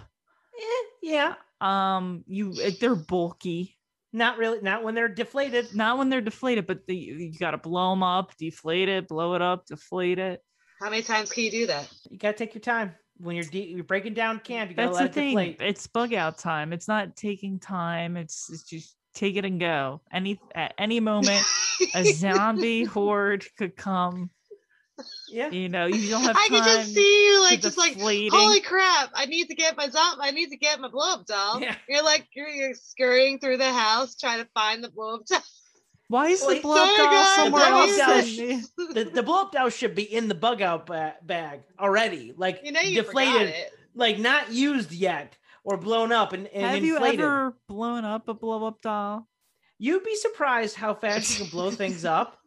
Eh, yeah, Um, you they're bulky. not really. Not when they're deflated. Not when they're deflated, but the, you got to blow them up, deflate it, blow it up, deflate it. How many times can you do that? You gotta take your time when you're de- you're breaking down camp. You gotta That's let the it thing. deflate. It's bug out time. It's not taking time. It's, it's just take it and go. Any at any moment, a zombie horde could come. Yeah. You know, you don't have I time. can just see you like to just like deflating. holy crap! I need to get my zom- I need to get my blow up doll. Yeah. You're like you're, you're scurrying through the house trying to find the blow up doll. Why is Well, the he- blow up doll guys, somewhere the blow else? doll the- the, the blow up doll should be in the bug out ba- bag already, like You know you deflated, like not used yet or blown up and, and Have you inflated. ever blown up a blow up doll? You'd be surprised how fast you can blow things up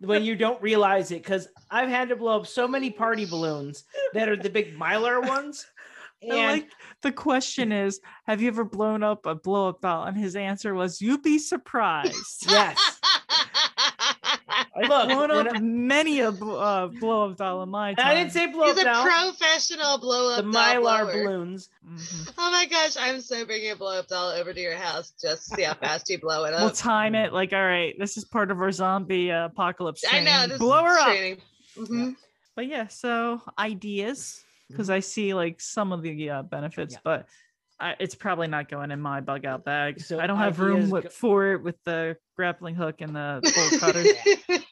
when you don't realize it. Because I've had to blow up so many party balloons that are the big mylar ones. And like the question is, have you ever blown up a blow up doll? And his answer was, "You'd be surprised." yes, look, blown when up I, many a uh, blow up doll in my time. I didn't say blow He's up a doll. professional blow The up doll mylar blower. balloons. Mhm. Oh my gosh, I'm so bringing a blow up doll over to your house just to see how fast you blow it We'll up. time it like, all right, this is part of our zombie uh, apocalypse. I know this blow is her up. training. Mhm. But yeah, so ideas because I see like some of the uh, benefits, Yeah. but I, it's probably not going in my bug out bag. So I don't have room with, go- for it with the grappling hook and the bolt cutter.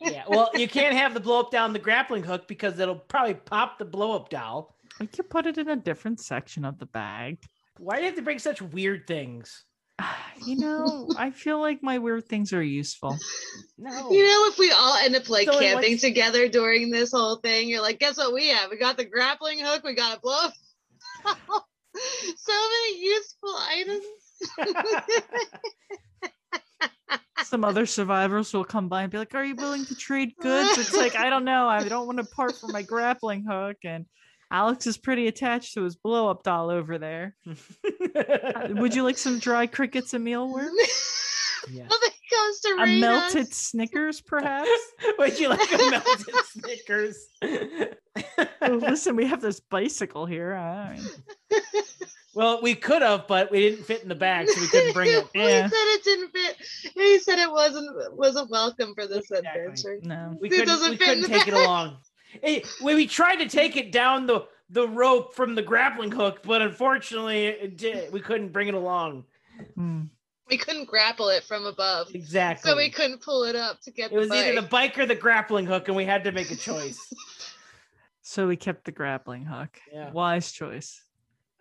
Yeah, well, you can't have the blow up down the grappling hook because it'll probably pop the blow up doll. we could put it in a different section of the bag. Why do you have to bring such weird things? You know, I feel like my weird things are useful. No. You know, if we all end up like So, camping what's- together during this whole thing, you're like, guess what we have? We got the grappling hook, we got a blow up. so many useful items. some other survivors will come by and be like, "Are you willing to trade goods?" It's like I don't know. I don't want to part from my grappling hook, and Alex is pretty attached to his blow up doll over there. Would you like some dry crickets and mealworms? Yeah. Well, there goes to A melted Snickers, perhaps? Would you like a melted Snickers? Oh, listen, we have this bicycle here. I mean, well, we could have, but we didn't fit in the bag, so we couldn't bring it. Yeah. He said it didn't fit. He said it wasn't wasn't welcome for this Exactly. adventure. no. We It couldn't, doesn't we fit couldn't the take it along. Hey, we, we tried to take it down the, the rope from the grappling hook, but unfortunately, it did, we couldn't bring it along. Hmm. We couldn't grapple it from above, Exactly. so we couldn't pull it up to get it was the either the bike. bike or the grappling hook, and we had to make a choice. So we kept the grappling hook. Yeah. Wise choice.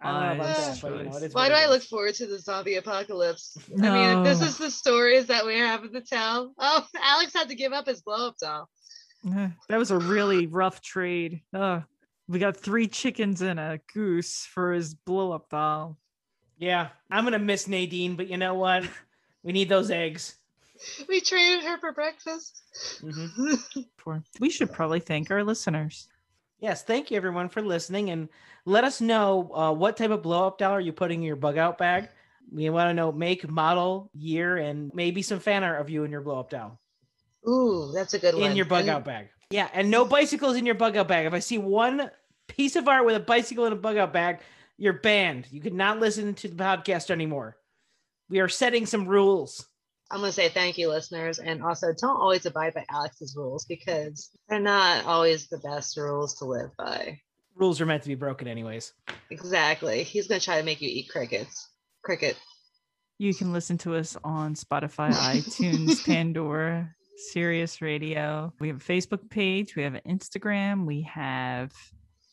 I don't know about Wise that, but you know, choice. Why do I look forward to the zombie apocalypse? I mean, if this is the stories that we have to tell. Oh, Alex had to give up his blow up doll. That was a really rough trade. Ugh. we got three chickens and a goose for his blow up doll. Yeah, I'm gonna miss Nadine, but you know what? We need those eggs. We traded her for breakfast. Mhm. We should probably thank our listeners. Yes, thank you everyone for listening, and let us know uh, what type of blow up doll are you putting in your bug out bag. We want to know make, model, year, and maybe some fan art of you in your blow up doll Ooh, that's a good one. in your bug And- out bag. Yeah, and no bicycles in your bug out bag. If I see one piece of art with a bicycle in a bug out bag, you're banned. You could not listen to the podcast anymore. We are setting some rules. I'm gonna say thank you, listeners, and also don't always abide by Alex's rules because they're not always the best rules to live by. Rules are meant to be broken, anyways. Exactly. He's gonna try to make you eat crickets. Cricket. You can listen to us on Spotify, iTunes, Pandora, Sirius Radio. We have a Facebook page, we have an Instagram, we have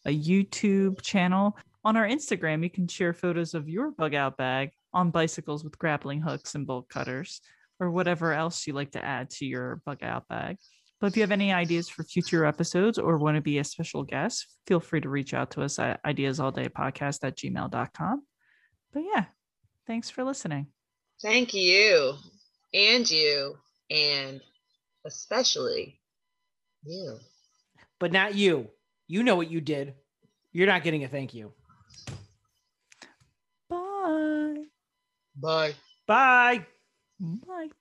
a YouTube channel. On our Instagram, you can share photos of your bug out bag on bicycles with grappling hooks and bolt cutters, or whatever else you like to add to your bug out bag. But if you have any ideas for future episodes or want to be a special guest, feel free to reach out to us at ideasalldaypodcast at gmail.com. But yeah, thanks for listening. Thank you. And you. And especially you. But not you. You know what you did. You're not getting a thank you. Bye. Bye. Bye. Bye.